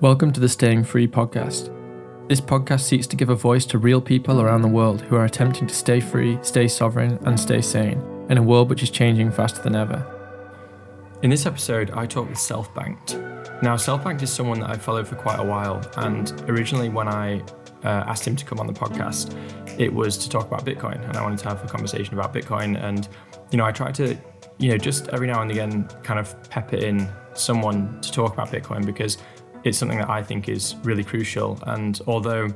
Welcome to the Staying Free podcast. This podcast seeks to give a voice to real people around the world who are attempting to stay free, stay sovereign, and stay sane in a world which is changing faster than ever. In this episode, I talk with Selfbankt. Now, Selfbankt is someone that I've followed for quite a while, and originally, when I uh, asked him to come on the podcast, it was to talk about Bitcoin, and I wanted to have a conversation about Bitcoin. And you know, I tried to, you know, just every now and again, kind of pepper in someone to talk about Bitcoin because it's something that I think is really crucial. And although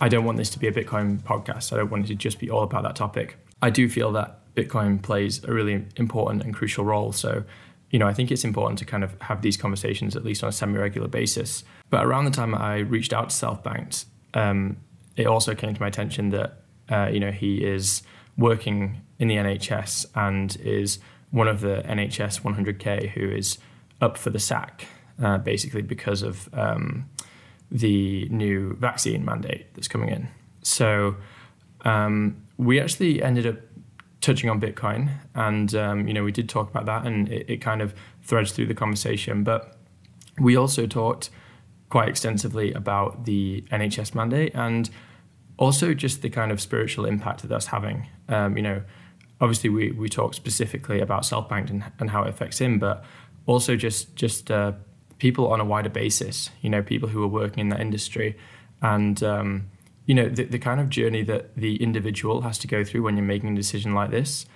I don't want this to be a Bitcoin podcast, I don't want it to just be all about that topic. I do feel that Bitcoin plays a really important and crucial role. So, you know, I think it's important to kind of have these conversations at least on a semi-regular basis. But around the time I reached out to Selfbankt, um, it also came to my attention that uh, you know he is working in the NHS and is one of the NHS 100k who is up for the sack uh, basically because of um, the new vaccine mandate that's coming in. So um, we actually ended up touching on Bitcoin, and um, you know we did talk about that, and it, it, kind of threads through the conversation. But we also talked quite extensively about the NHS mandate and also just the kind of spiritual impact that that's having. Um, you know, obviously we we talked specifically about Selfbankt and, and how it affects him, but also just just uh, people on a wider basis, you know, people who are working in that industry and, um, you know, the, the, kind of journey that the individual has to go through when you're making a decision like this,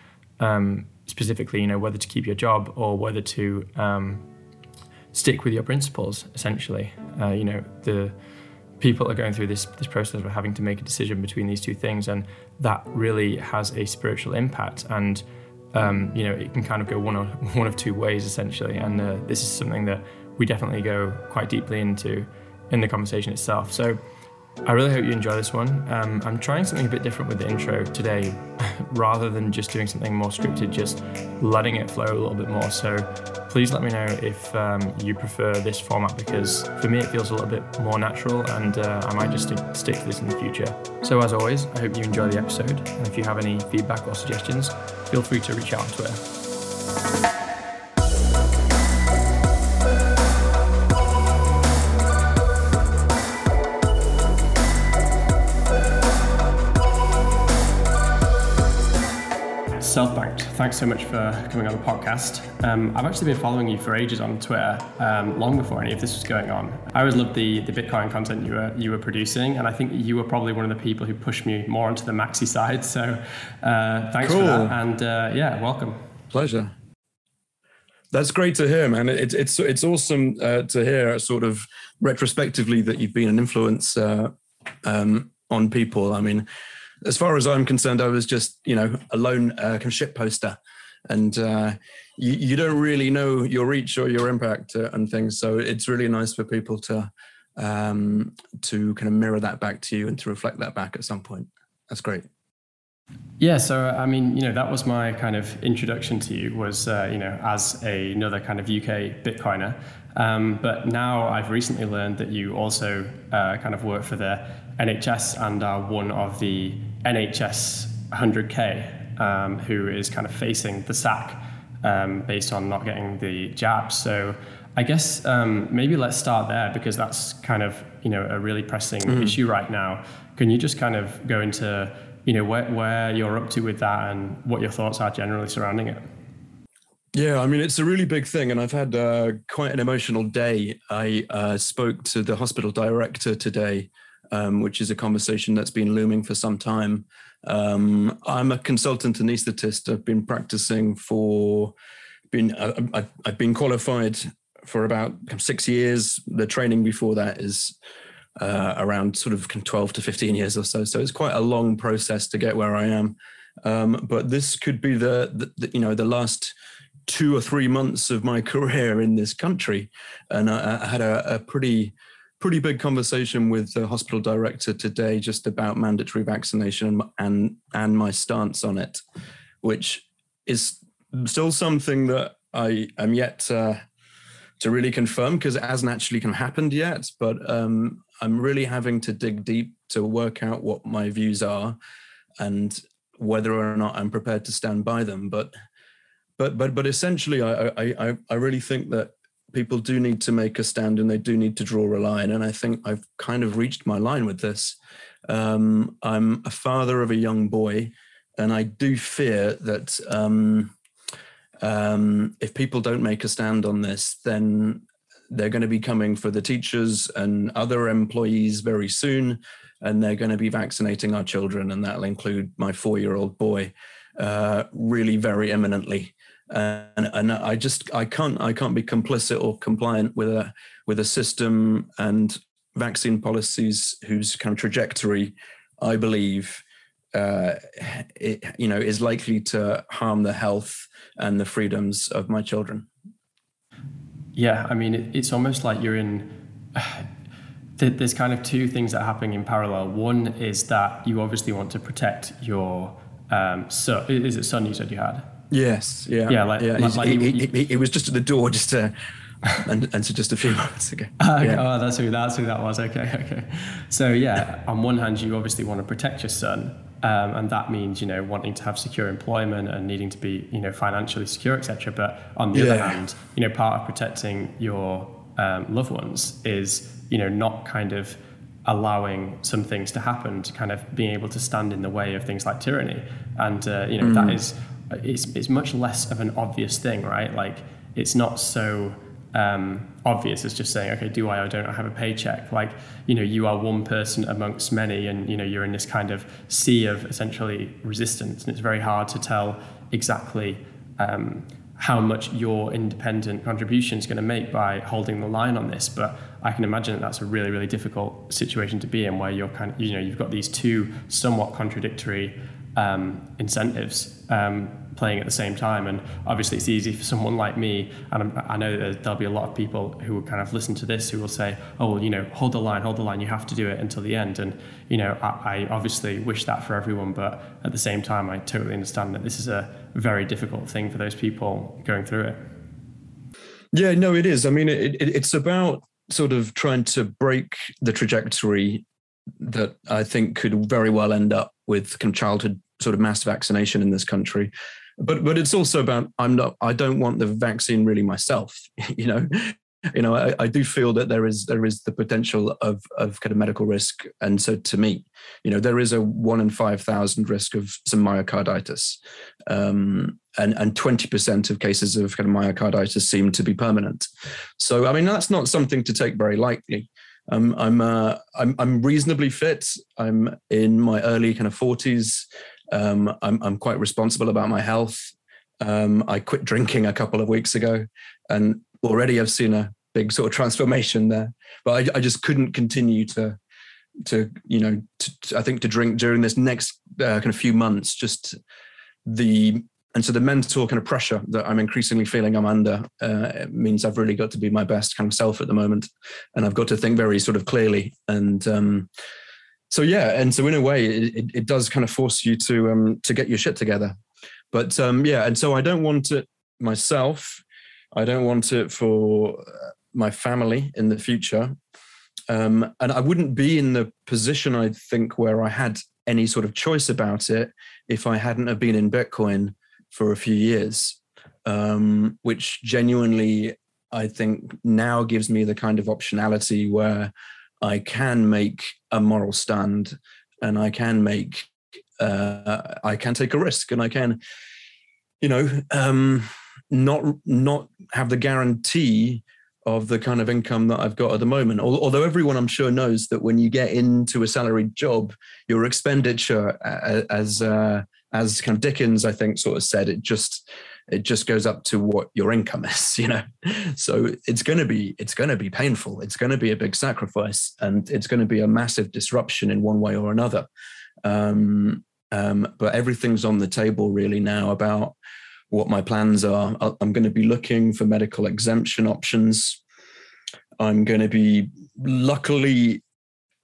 um, specifically, you know, whether to keep your job or whether to um, stick with your principles, essentially. Uh, you know, the people are going through this, this process of having to make a decision between these two things, and that really has a spiritual impact. And, um, you know, it can kind of go one, or, one of two ways, essentially. And uh, this is something that we definitely go quite deeply into in the conversation itself. So I really hope you enjoy this one. Um, I'm trying something a bit different with the intro today, rather than just doing something more scripted, just letting it flow a little bit more. So please let me know if um, you prefer this format because for me it feels a little bit more natural and uh, I might just stick, stick to this in the future. So as always, I hope you enjoy the episode and if you have any feedback or suggestions, feel free to reach out on Twitter. Selfbankt, thanks so much for coming on the podcast. Um, I've actually been following you for ages on Twitter, um, long before any of this was going on. I always loved the the Bitcoin content you were you were producing, and I think you were probably one of the people who pushed me more onto the maxi side. So uh, thanks cool. for that, and uh, yeah, welcome. Pleasure. That's great to hear, man. It's it's it's awesome uh, to hear, sort of retrospectively, that you've been an influence uh, um, on people. I mean as far as I'm concerned, I was just you know a lone uh, ship poster, and uh, you, you don't really know your reach or your impact uh, and things. So it's really nice for people to um, to kind of mirror that back to you and to reflect that back at some point. That's great. Yeah, so I mean, you know, that was my kind of introduction to you was, uh, you know, as a, another kind of UK Bitcoiner. Um, but now I've recently learned that you also uh, kind of work for the NHS and are one of the NHS 100K um, who is kind of facing the sack um, based on not getting the jab. So I guess um, maybe let's start there because that's kind of you know a really pressing mm. issue right now. Can you just kind of go into you know where, where you're up to with that and what your thoughts are generally surrounding it? Yeah, I mean, it's a really big thing, and I've had uh, quite an emotional day. I uh, spoke to the hospital director today um, which is a conversation that's been looming for some time. Um, I'm a consultant anaesthetist. I've been practicing for been uh, I've, I've been qualified for about six years. The training before that is uh, around sort of 12 to 15 years or so. So it's quite a long process to get where I am. Um, but this could be the, the, the, you know the last two or three months of my career in this country, and I, I had a, a pretty pretty big conversation with the hospital director today just about mandatory vaccination and and my stance on it, which is still something that I am yet to really confirm because it hasn't actually happened yet. But um, I'm really having to dig deep to work out what my views are and whether or not I'm prepared to stand by them. But but but but essentially, I I, I really think that people do need to make a stand and they do need to draw a line. And I think I've kind of reached my line with this. Um, I'm a father of a young boy, and I do fear that um, um, if people don't make a stand on this, then they're going to be coming for the teachers and other employees very soon, and they're going to be vaccinating our children, and that'll include my four-year-old boy, uh, really very imminently. And, and I just I can't I can't be complicit or compliant with a with a system and vaccine policies whose kind of trajectory I believe uh, it, you know is likely to harm the health and the freedoms of my children. Yeah, I mean, it's almost like you're in. There's kind of two things that are happening in parallel. One is that you obviously want to protect your um, son. Is it son you said you had? Yes. Yeah. Yeah. Like, yeah. like, like he, you, he, he, was just at the door just to, and, and so just a few moments ago. Okay. Yeah. Oh, that's who that's who that was. Okay. Okay. So yeah, on one hand, you obviously want to protect your son, um, and that means you know wanting to have secure employment and needing to be you know financially secure, etc. But on the yeah. other hand, you know part of protecting your um, loved ones is you know not kind of allowing some things to happen to kind of being able to stand in the way of things like tyranny and uh, you know mm. that is it's, it's much less of an obvious thing right like it's not so um, obvious as just saying, okay, do I or don't I have a paycheck? Like, you know, you are one person amongst many, and you know, you're in this kind of sea of essentially resistance, and it's very hard to tell exactly um, how much your independent contribution is going to make by holding the line on this. But I can imagine that that's a really, really difficult situation to be in, where you're kind of, you know, you've got these two somewhat contradictory um, incentives um, playing at the same time. And obviously, it's easy for someone like me. And i know that there'll be a lot of people who will kind of listen to this who will say, "Oh, well, you know, hold the line, hold the line. You have to do it until the end." And you know, I, I obviously wish that for everyone, but at the same time, I totally understand that this is a very difficult thing for those people going through it. Yeah, no, it is. I mean, it, it, it's about sort of trying to break the trajectory that I think could very well end up with kind of childhood sort of mass vaccination in this country. But but it's also about i'm not i don't want the vaccine really myself you know? You know I, I, do feel that there is there is the potential of of kind of medical risk. And so to me you know there is a one in 5000 risk of some myocarditis. Um, and and 20% of cases of kind of myocarditis seem to be permanent. So i mean that's not something to take very lightly. Um, I'm uh, I'm I'm reasonably fit. I'm in my early kind of 40s. Um, I'm, I'm quite responsible about my health. Um, I quit drinking a couple of weeks ago, and already I've seen a big sort of transformation there. But I, I just couldn't continue to, to you know, to, to, I think to drink during this next uh, kind of few months. Just the and so the mental kind of pressure that I'm increasingly feeling I'm under uh, means I've really got to be my best kind of self at the moment, and I've got to think very sort of clearly and. Um, so yeah, and so in a way, it, it does kind of force you to um, to get your shit together. But um, yeah, and so I don't want it myself. I don't want it for uh, my family in the future. Um, and I wouldn't be in the position, I think, where I had any sort of choice about it if I hadn't have been in Bitcoin for a few years, um, which genuinely I think now gives me the kind of optionality where I can make a moral stand and I can make uh, I can take a risk and I can you know um, not not have the guarantee of the kind of income that I've got at the moment. Although everyone I'm sure knows that when you get into a salaried job, your expenditure, as uh, as kind of Dickens I think sort of said, it just it just goes up to what your income is you know? So it's going to be it's going to be painful. It's going to be a big sacrifice and it's going to be a massive disruption in one way or another. Um, um, but everything's on the table really now about what my plans are. I'm going to be looking for medical exemption options. I'm going to be luckily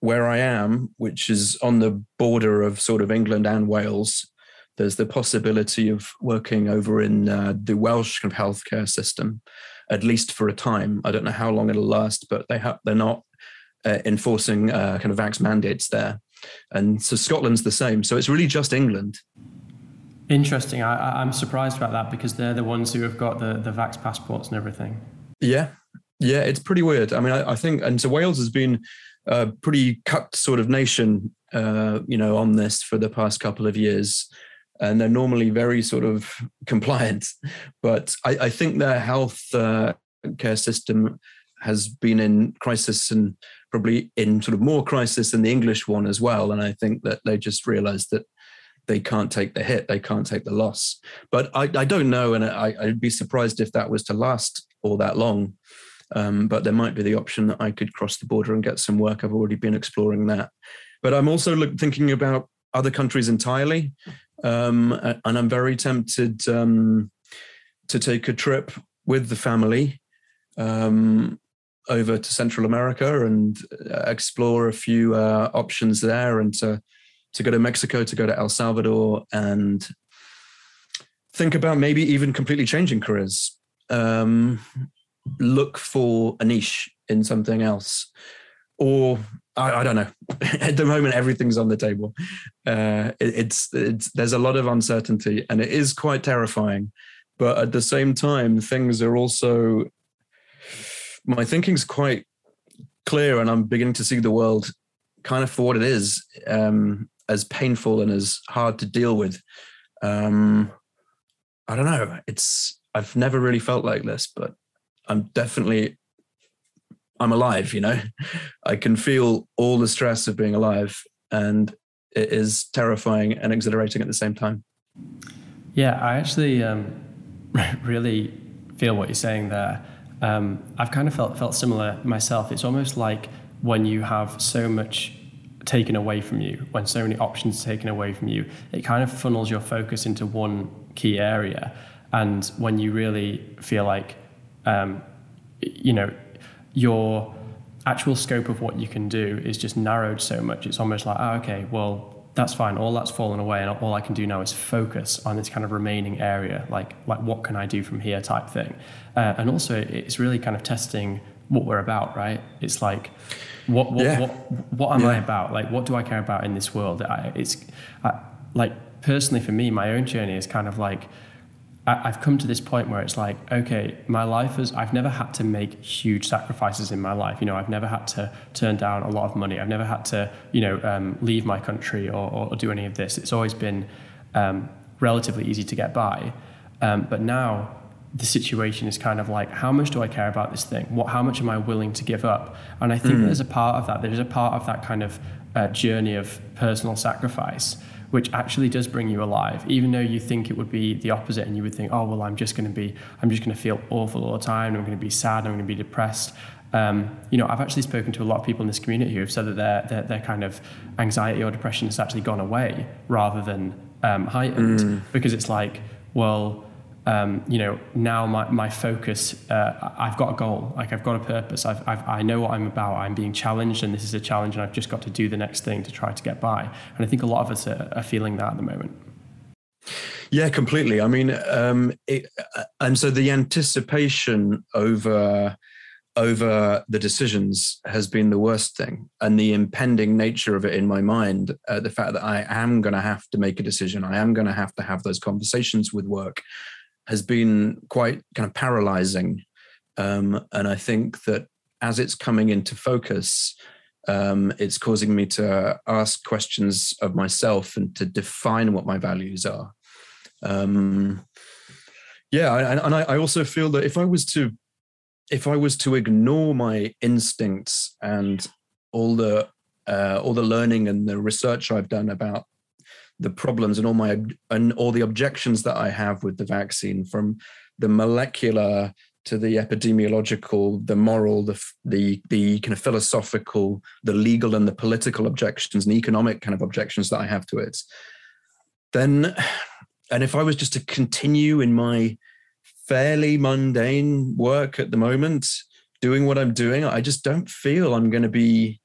where i am which is on the border of sort of england and wales there's the possibility of working over in uh, the Welsh kind of healthcare system, at least for a time. I don't know how long it'll last, but they have they're not uh, enforcing uh, kind of vax mandates there, and so Scotland's the same. So it's really just England. Interesting. I, am surprised about that because they're the ones who have got the the vax passports and everything. Yeah, Yeah, it's pretty weird. I mean, I, I think, and so Wales has been a pretty cut sort of nation, uh, you know, on this for the past couple of years. And they're normally very sort of compliant. But I, I think their health uh, care system has been in crisis and probably in sort of more crisis than the English one as well. And I think that they just realized that they can't take the hit, they can't take the loss. But I, I don't know, and I, would be surprised if that was to last all that long. Um, but there might be the option that I could cross the border and get some work. I've already been exploring that. But I'm also look, thinking about other countries entirely, um, and I'm very tempted um, to take a trip with the family um, over to Central America and uh, explore a few uh, options there, and to to go to Mexico, to go to El Salvador, and think about maybe even completely changing careers. Um, look for a niche in something else, or I, I don't know. At the moment, everything's on the table. Uh, it, it's it's there's a lot of uncertainty, and it is quite terrifying. But at the same time, things are also my thinking's quite clear, and I'm beginning to see the world kind of for what it is. Um, as painful and as hard to deal with. Um, I don't know. It's I've never really felt like this, but I'm definitely I'm alive. You know, I can feel all the stress of being alive, and it is terrifying and exhilarating at the same time. Yeah, I actually um, really feel what you're saying there. Um, I've kind of felt felt similar myself. It's almost like when you have so much taken away from you, when so many options taken away from you, it kind of funnels your focus into one key area. And when you really feel like, um, you know, your actual scope of what you can do is just narrowed so much, it's almost like, oh, okay, well, that's fine. All that's fallen away, and all I can do now is focus on this kind of remaining area, like like what can I do from here, type thing. Uh, and also, it's really kind of testing what we're about, right? It's like what what yeah. what, what am yeah. I about? Like, what do I care about in this world? I, it's I, like personally for me, my own journey is kind of like I, I've come to this point where it's like, okay, my life is. I've never had to make huge sacrifices in my life. You know, I've never had to turn down a lot of money. I've never had to, you know, um, leave my country or, or, do any of this. It's always been um, relatively easy to get by. Um, but now the situation is kind of like how much do I care about this thing? What how much am I willing to give up? And I think mm. there's a part of that. There's a part of that kind of uh, journey of personal sacrifice which actually does bring you alive, even though you think it would be the opposite, and you would think, oh well, I'm just going to be, I'm just going to feel awful all the time. I'm going to be sad. I'm going to be depressed. Um, you know, I've actually spoken to a lot of people in this community who have said that their their, their kind of anxiety or depression has actually gone away rather than um, heightened, mm. because it's like, well um, you know, now my, my focus, uh, I've got a goal, like I've got a purpose, I've, I've, I know what I'm about, I'm being challenged and this is a challenge and I've just got to do the next thing to try to get by. And I think a lot of us are, are feeling that at the moment. Yeah, completely. I mean, um, it, uh, and so the anticipation over over the decisions has been the worst thing, and the impending nature of it in my mind, uh, the fact that I am going to have to make a decision, I am going to have to have those conversations with work, has been quite kind of paralyzing. Um, and I think that as it's coming into focus, um, it's causing me to ask questions of myself and to define what my values are. Um, yeah, and, and I, I also feel that if I was to if I was to ignore my instincts and all the uh, all the learning and the research I've done about the problems and all my and all the objections that I have with the vaccine, from the molecular to the epidemiological, the moral, the the the kind of philosophical, the legal and the political objections and economic kind of objections that I have to it, then, and if I was just to continue in my fairly mundane work at the moment, doing what I'm doing, I just don't feel I'm going to be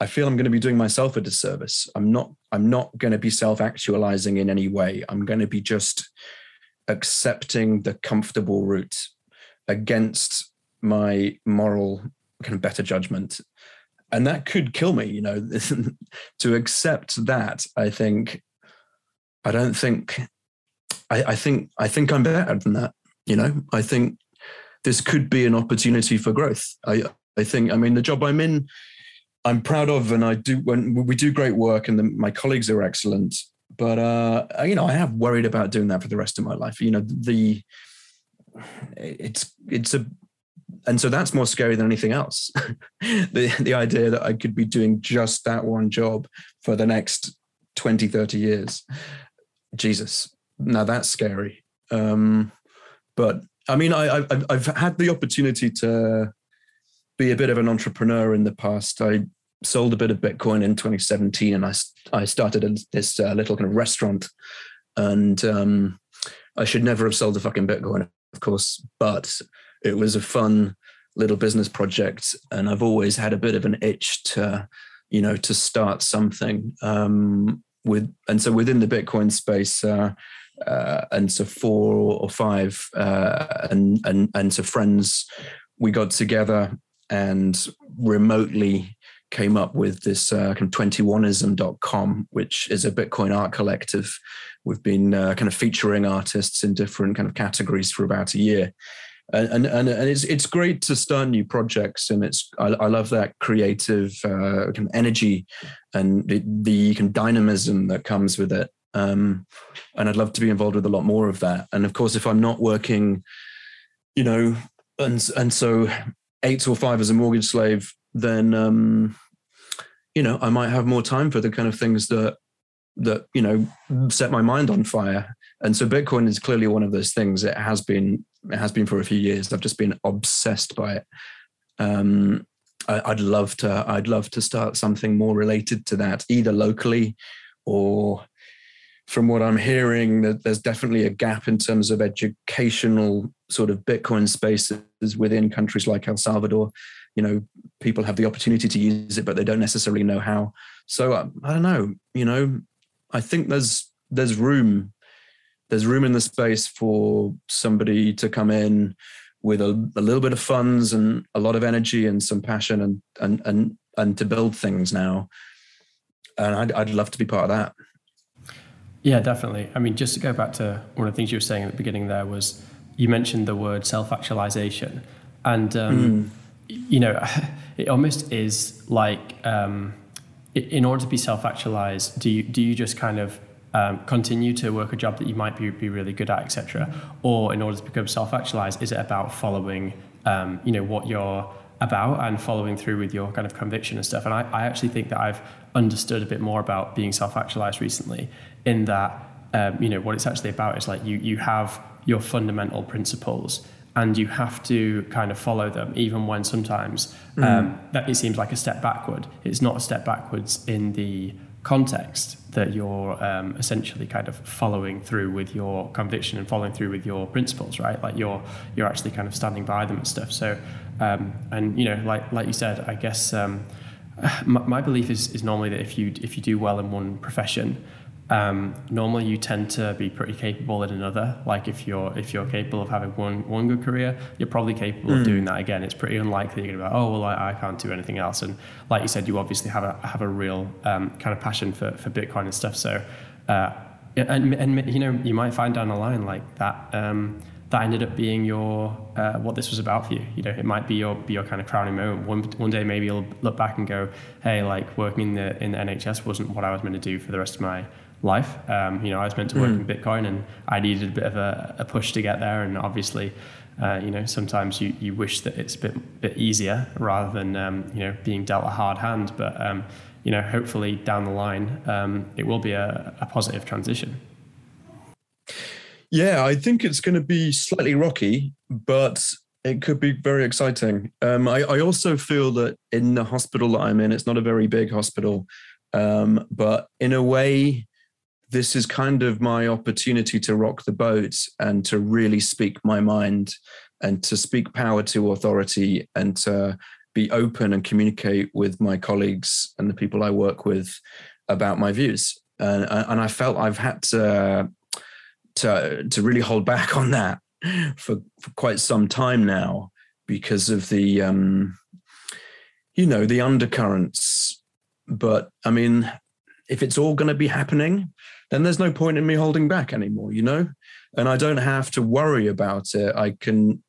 I feel I'm going to be doing myself a disservice. I'm not I'm not going to be self-actualizing in any way. I'm going to be just accepting the comfortable route against my moral kind of better judgment. And that could kill me, you know. to accept that, I think I don't think I, I think I think I'm better than that. You know, I think this could be an opportunity for growth. I I think I mean the job I'm in, I'm proud of, and I do when we do great work, and the, my colleagues are excellent. But uh, you know, I have worried about doing that for the rest of my life. You know, the it's it's a and so that's more scary than anything else. the the idea that I could be doing just that one job for the next 20, 30 years. Jesus, now that's scary. Um, but I mean, I, I, I've had the opportunity to be a bit of an entrepreneur in the past. I sold a bit of Bitcoin in 2017, and I I started this uh, little kind of restaurant, and um, I should never have sold a fucking Bitcoin, of course, but it was a fun little business project, and I've always had a bit of an itch to, you know, to start something. Um, with and so within the Bitcoin space, uh, uh, and so four or five uh, and and and so friends, we got together and remotely came up with this uh, kind of 21ism.com, which is a Bitcoin art collective. We've been uh, kind of featuring artists in different kind of categories for about a year. And, and, and it's, it's great to start new projects. And it's, I, I love that creative uh, kind of energy and the, the kind of dynamism that comes with it. Um, and I'd love to be involved with a lot more of that. And of course, if I'm not working, you know, and and so eight till five as a mortgage slave, then um, you know I might have more time for the kind of things that that you know set my mind on fire. And so Bitcoin is clearly one of those things. It has been it has been for a few years. I've just been obsessed by it. Um, I, I'd love to I'd love to start something more related to that, either locally or from what I'm hearing, that there's definitely a gap in terms of educational sort of Bitcoin spaces within countries like El Salvador. You know, people have the opportunity to use it, but they don't necessarily know how. So I, I don't know. You know, I think there's there's room there's room in the space for somebody to come in with a, a little bit of funds and a lot of energy and some passion and and and and to build things now. And I'd, I'd love to be part of that. Yeah, definitely. I mean, just to go back to one of the things you were saying at the beginning there was you mentioned the word self actualization. And, um, mm. You know, it almost is like um, in order to be self actualized, do you, do you just kind of um, continue to work a job that you might be, be really good at, etc. Or in order to become self-actualized, is it about following, um, you know, what you're about and following through with your kind of conviction and stuff? And I, I actually think that I've understood a bit more about being self-actualized recently in that um, you know what it's actually about is like you you have your fundamental principles and you have to kind of follow them even when sometimes mm. um, that it seems like a step backward. It's not a step backwards in the context that you're um, essentially kind of following through with your conviction and following through with your principles right? Like you're you're actually kind of standing by them and stuff. So um, and you know like like you said i guess um, my, my belief is is normally that if you if you do well in one profession um, normally you tend to be pretty capable in another. Like if you're if you're capable of having one one good career, you're probably capable mm. of doing that again. It's pretty unlikely you're gonna be like, oh well, I, I, can't do anything else. And like you said, you obviously have a have a real um, kind of passion for for Bitcoin and stuff. So uh, and and you know you might find down the line like that. Um, that ended up being your uh, what this was about for you. You know, it might be your be your kind of crowning moment. One one day maybe you'll look back and go, hey, like working in the in the NHS wasn't what I was meant to do for the rest of my life. Um, you know, I was meant to work mm. in Bitcoin, and I needed a bit of a, a push to get there. And obviously, uh, you know, sometimes you, you wish that it's a bit bit easier rather than um, you know being dealt a hard hand. But um, you know, hopefully down the line, um, it will be a, a positive transition. Yeah, I think it's going to be slightly rocky, but it could be very exciting. Um, I, I, also feel that in the hospital that I'm in, it's not a very big hospital, um, but in a way, this is kind of my opportunity to rock the boat and to really speak my mind and to speak power to authority and to be open and communicate with my colleagues and the people I work with about my views. And, and I felt I've had to, to, to really hold back on that for, for quite some time now because of the, um, you know, the undercurrents. But I mean, if it's all going to be happening, then there's no point in me holding back anymore, you know? And I don't have to worry about it. I can,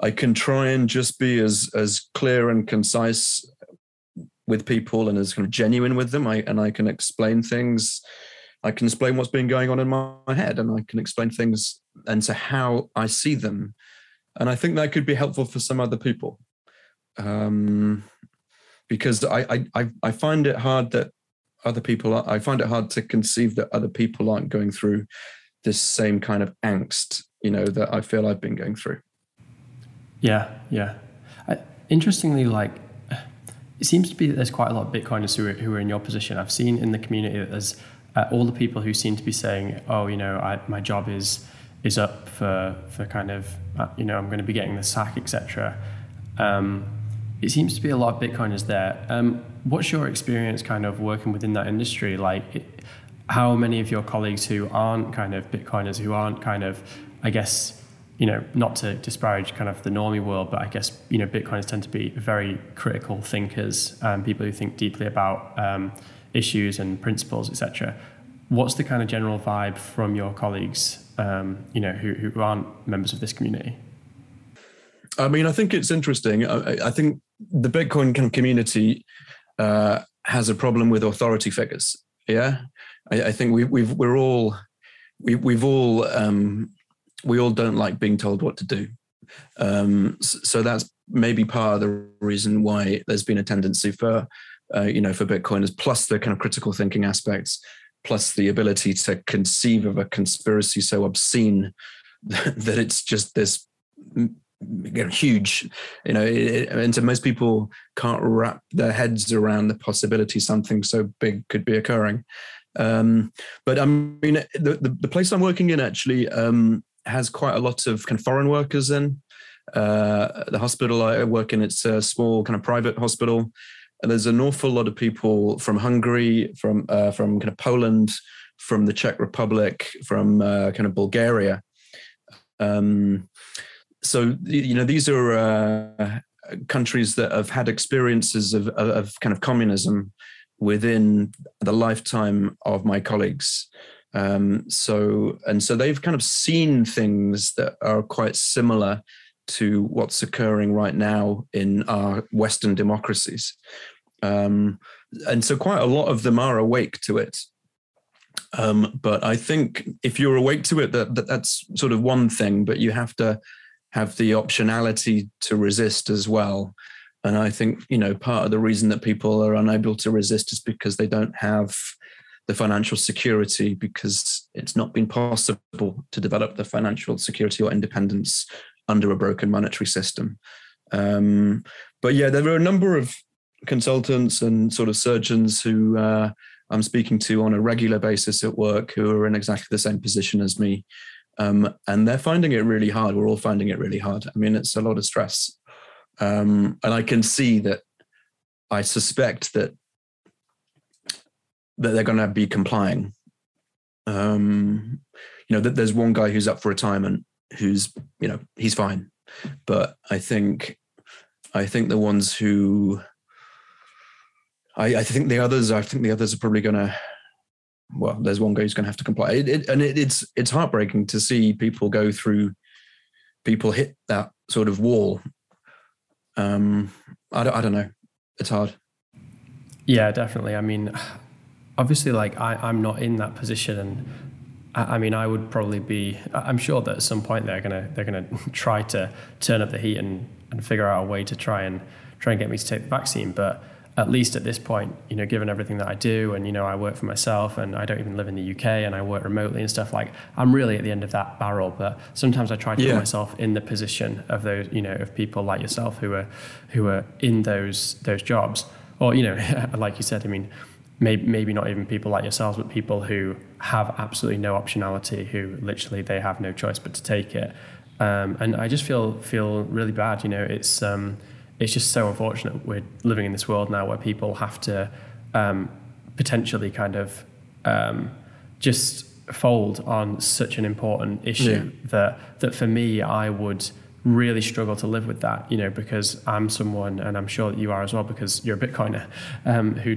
I can try and just be as as clear and concise with people and as kind of genuine with them. I and I can explain things. I can explain what's been going on in my, head, and I can explain things and to how I see them. And I think that could be helpful for some other people, um, because I, I I find it hard that other people. Are, I find it hard to conceive that other people aren't going through this same kind of angst, you know, that I feel I've been going through. Yeah, yeah. I, interestingly, like it seems to be that there's quite a lot of Bitcoiners who are, who are in your position. I've seen in the community that there's uh, all the people who seem to be saying, "Oh, you know, I, my job is is up for for kind of uh, you know I'm going to be getting the sack, etc." Um, it seems to be a lot of Bitcoiners there. Um, what's your experience, kind of working within that industry? Like, it, how many of your colleagues who aren't kind of Bitcoiners, who aren't kind of, I guess, you know, not to disparage kind of the normie world, but I guess, you know, Bitcoiners tend to be very critical thinkers, um, people who think deeply about um, issues and principles, etc. What's the kind of general vibe from your colleagues, um, you know, who, who aren't members of this community? I mean, I think it's interesting. I, I think the Bitcoin kind of community uh, has a problem with authority figures. Yeah, I, I think we, we've we're all we, we've all um, we all don't like being told what to do. Um, so that's maybe part of the reason why there's been a tendency for, uh, you know, for Bitcoiners, plus the kind of critical thinking aspects, plus the ability to conceive of a conspiracy so obscene that it's just this huge, you know, it, and so most people can't wrap their heads around the possibility something so big could be occurring. Um, but I mean, the, the, the, place I'm working in actually um, has quite a lot of kind of foreign workers in. Uh, the hospital I work in, it's a small kind of private hospital. And there's an awful lot of people from Hungary, from uh, from kind of Poland, from the Czech Republic, from uh, kind of Bulgaria. Um, so you know these are uh, countries that have had experiences of, of kind of communism within the lifetime of my colleagues. Um, so and so they've kind of seen things that are quite similar to what's occurring right now in our Western democracies. Um, and so quite a lot of them are awake to it. Um, but I think if you're awake to it, that, that that's sort of one thing, but you have to have the optionality to resist as well. And I think, you know, part of the reason that people are unable to resist is because they don't have the financial security because it's not been possible to develop the financial security or independence under a broken monetary system. Um, but yeah, there are a number of consultants and sort of surgeons who uh, I'm speaking to on a regular basis at work who are in exactly the same position as me. Um, and they're finding it really hard. We're all finding it really hard. I mean, it's a lot of stress. Um, and I can see that I suspect that that they're going to be complying. Um, you know, that there's one guy who's up for retirement who's, you know, he's fine. But I think, I think the ones who, I, I think the others, I think the others are probably going to, well, there's one guy who's going to have to comply. It, it, and it, it's, it's heartbreaking to see people go through, people hit that sort of wall. Um, I don't, I don't know. It's hard. Yeah, definitely. I mean, obviously like I, I'm not in that position and I, I mean I would probably be I'm sure that at some point they're gonna they're gonna try to turn up the heat and, and figure out a way to try and try and get me to take the vaccine but at least at this point, you know, given everything that I do, and you know, I work for myself, and I don't even live in the UK, and I work remotely and stuff. Like, I'm really at the end of that barrel. But sometimes I try to yeah. put myself in the position of those, you know, of people like yourself who are, who are in those those jobs, or you know, like you said, I mean, maybe, maybe not even people like yourselves, but people who have absolutely no optionality, who literally they have no choice but to take it. Um, and I just feel feel really bad. You know, it's um, it's just so unfortunate we're living in this world now where people have to um, potentially kind of um, just fold on such an important issue yeah. that that for me I would really struggle to live with that. You know, because I'm someone, and I'm sure that you are as well, because you're a Bitcoiner, um, who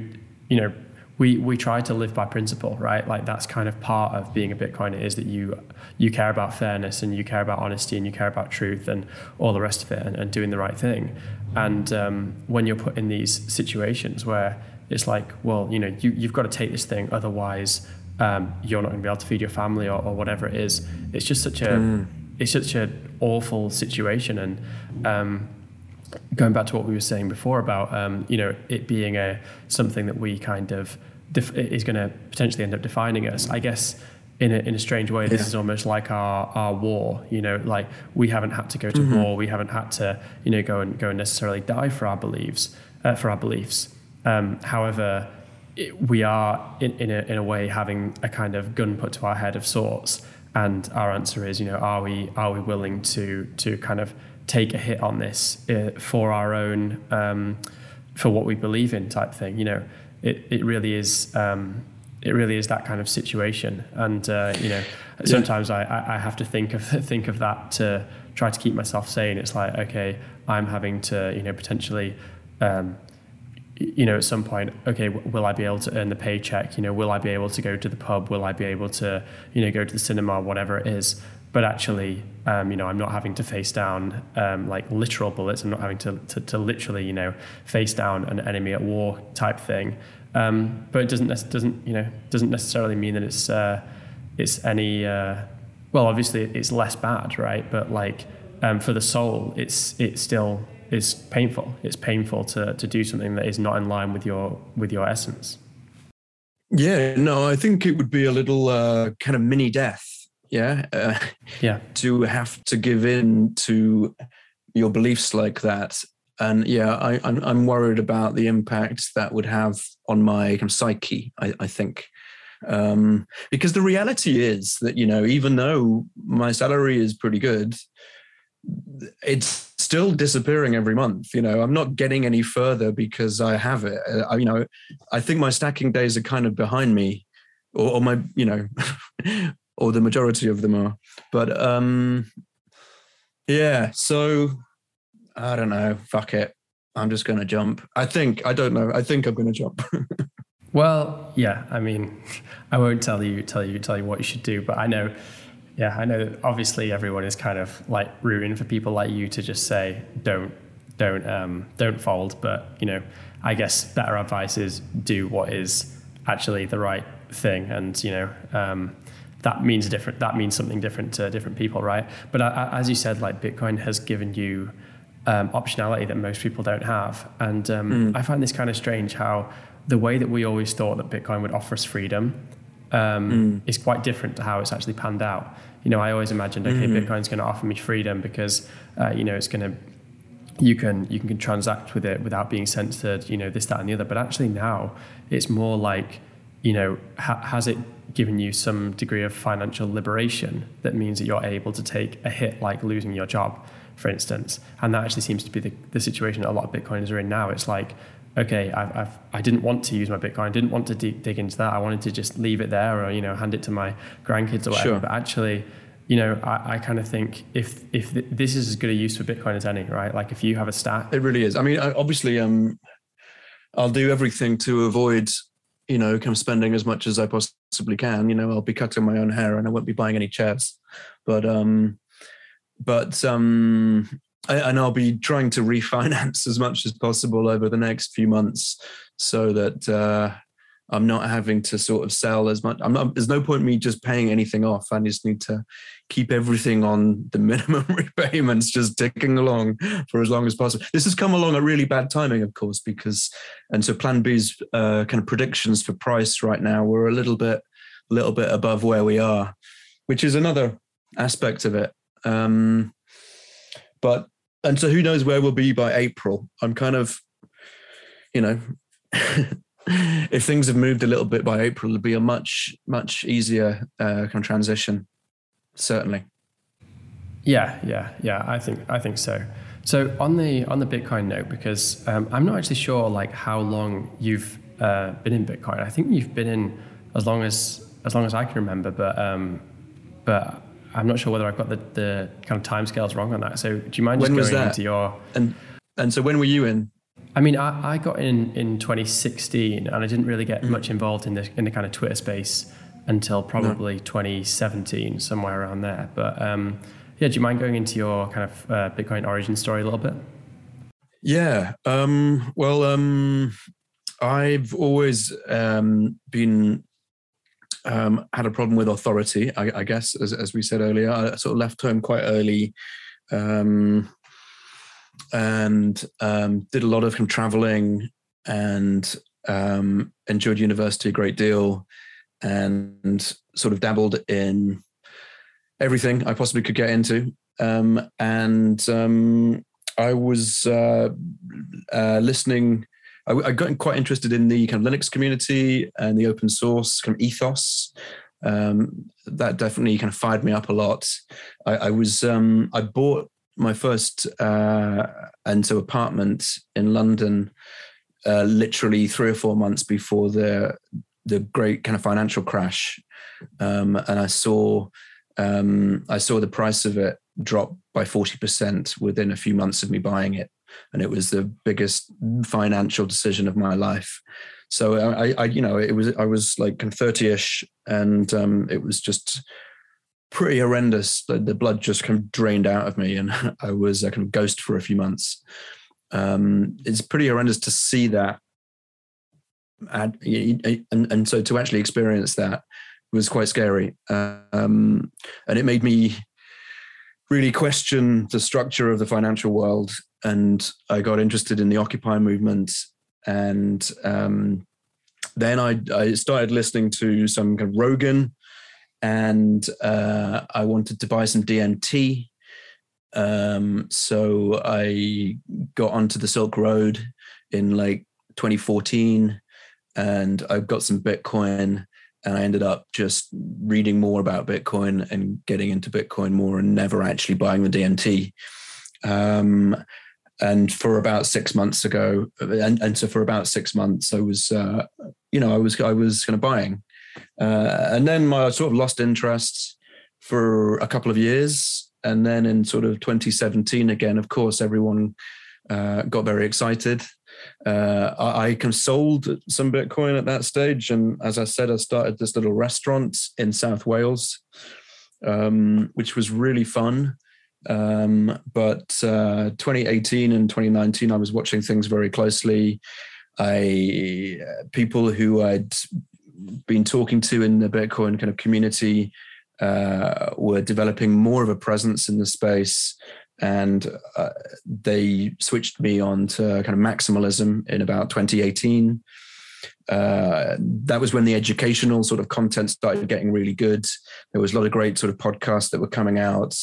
you know we we try to live by principle, right? Like that's kind of part of being a Bitcoiner is that you you care about fairness and you care about honesty and you care about truth and all the rest of it and, and doing the right thing. And um, when you're put in these situations where it's like, well, you know, you you've got to take this thing, otherwise um, you're not going to be able to feed your family or, or whatever it is. It's just such a mm. it's such an awful situation and. Um, going back to what we were saying before about um, you know it being a something that we kind of def- is going to potentially end up defining us. I guess in a, in a strange way, this yeah. is almost like our, our war. You know, like we haven't had to go to mm-hmm. war, we haven't had to you know go and go and necessarily die for our beliefs uh, for our beliefs. Um, however, it, we are in, in a, in a way having a kind of gun put to our head of sorts. And our answer is, you know, are we are we willing to to kind of take a hit on this uh, for our own um, for what we believe in type thing? You know, it, it really is um, it really is that kind of situation. And uh, you know sometimes yeah. I, I have to think of think of that to try to keep myself sane. It's like okay I'm having to you know potentially um, you know at some point okay will I be able to earn the paycheck? You know will I be able to go to the pub? Will I be able to you know go to the cinema whatever it is? But actually um, you know I'm not having to face down um, like literal bullets. I'm not having to, to, to literally you know face down an enemy at war type thing um, but it doesn't doesn't you know doesn't necessarily mean that it's uh, it's any uh, well obviously it's less bad right? But like um, for the soul it's it still is painful. It's painful to to do something that is not in line with your with your essence. Yeah no I think it would be a little uh, kind of mini death yeah? Uh, yeah. to have to give in to your beliefs like that. And yeah, I, I'm I'm worried about the impact that would have on my kind of psyche. I, I think um, because the reality is that you know even though my salary is pretty good, it's still disappearing every month. You know, I'm not getting any further because I have it. I, you know, I think my stacking days are kind of behind me, or, or my you know, or the majority of them are. But um, yeah, so I don't know. Fuck it. I'm just going to jump. I think, I don't know. I think I'm going to jump. well, yeah. I mean, I won't tell you, tell you, tell you what you should do, but I know, yeah, I know obviously everyone is kind of like rooting for people like you to just say, don't, don't, um, don't fold. But, you know, I guess better advice is do what is actually the right thing. And, you know, um, that means different, that means something different to different people. Right. But uh, as you said, like Bitcoin has given you, um, optionality that most people don't have. And um, mm. I find this kind of strange how the way that we always thought that Bitcoin would offer us freedom um, mm. is quite different to how it's actually panned out. You know, I always imagined, okay, mm. Bitcoin's going to offer me freedom because, uh, you know, it's going to you can you can transact with it without being censored you know this that and the other but actually now it's more like you know ha- has it given you some degree of financial liberation that means that you're able to take a hit like losing your job for instance. And that actually seems to be the, the situation that a lot of Bitcoiners are in now. It's like, okay, I've, I've, I did not want to use my Bitcoin. I didn't want to dig, dig into that. I wanted to just leave it there or, you know, hand it to my grandkids or whatever. Sure. But actually, you know, I, I kind of think if if this is as good a use for Bitcoin as any, right? Like if you have a stack, it really is. I mean, obviously, um, I'll do everything to avoid, you know, of spending as much as I possibly can. You know, I'll be cutting my own hair and I won't be buying any chairs, but um, but um, and I'll be trying to refinance as much as possible over the next few months, so that uh, I'm not having to sort of sell as much. I'm not, there's no point me just paying anything off. I just need to keep everything on the minimum repayments, just ticking along for as long as possible. This has come along at really bad timing, of course, because and so PlanB's uh, kind of predictions for price right now were a little bit, a little bit above where we are, which is another aspect of it. Um, but and so who knows where we'll be by April? I'm kind of, you know, if things have moved a little bit by April, it'll be a much much easier uh, kind of transition, certainly. Yeah, yeah, yeah. I think I think so. So on the on the Bitcoin note, because um, I'm not actually sure like how long you've uh, been in Bitcoin. I think you've been in as long as as long as I can remember, but um, but I'm not sure whether I've got the, the kind of timescales wrong on that. So do you mind just when going was that? into your and and so when were you in? I mean, I, I got in in 2016, and I didn't really get mm. much involved in the in the kind of Twitter space until probably no. 2017, somewhere around there. But um, yeah, do you mind going into your kind of uh, Bitcoin origin story a little bit? Yeah. Um, well, um, I've always um, been um, had a problem with authority. I, I guess, as, as, we said earlier, I sort of left home quite early, um, and um, did a lot of kind of traveling and um, enjoyed university a great deal, and sort of dabbled in everything I possibly could get into. Um, and um, I was uh, uh, listening I, I got quite interested in the kind of Linux community and the open source kind of ethos. Um, that definitely kind of fired me up a lot. I, I was um, I bought my first uh, Ento apartment in London uh, literally three or four months before the the great kind of financial crash, um, and I saw um, I saw the price of it drop by forty percent within a few months of me buying it and it was the biggest financial decision of my life. So I, I you know, it was I was like 30ish, and um, it was just pretty horrendous. The, the, blood just kind of drained out of me, and I was a kind of ghost for a few months. Um, it's pretty horrendous to see that, and, and and so to actually experience that was quite scary, um, and it made me really question the structure of the financial world and I got interested in the Occupy movement. And um, then I, I, started listening to some kind of Rogan, and uh, I wanted to buy some DMT. Um, so I got onto the Silk Road in like 2014, and I've got some Bitcoin. And I ended up just reading more about Bitcoin and getting into Bitcoin more, and never actually buying the DMT. Um, and for about six months ago and, and so for about six months i was uh, you know i was i was kind of buying uh, and then my sort of lost interest for a couple of years and then in sort of 2017 again of course everyone uh, got very excited uh, I, I sold some bitcoin at that stage and as i said i started this little restaurant in south wales um, which was really fun um, but uh, 2018 and 2019, I was watching things very closely. I people who I'd been talking to in the Bitcoin kind of community uh, were developing more of a presence in the space, and uh, they switched me on to kind of maximalism in about 2018 uh, that was when the educational sort of content started getting really good. There was a lot of great sort of podcasts that were coming out.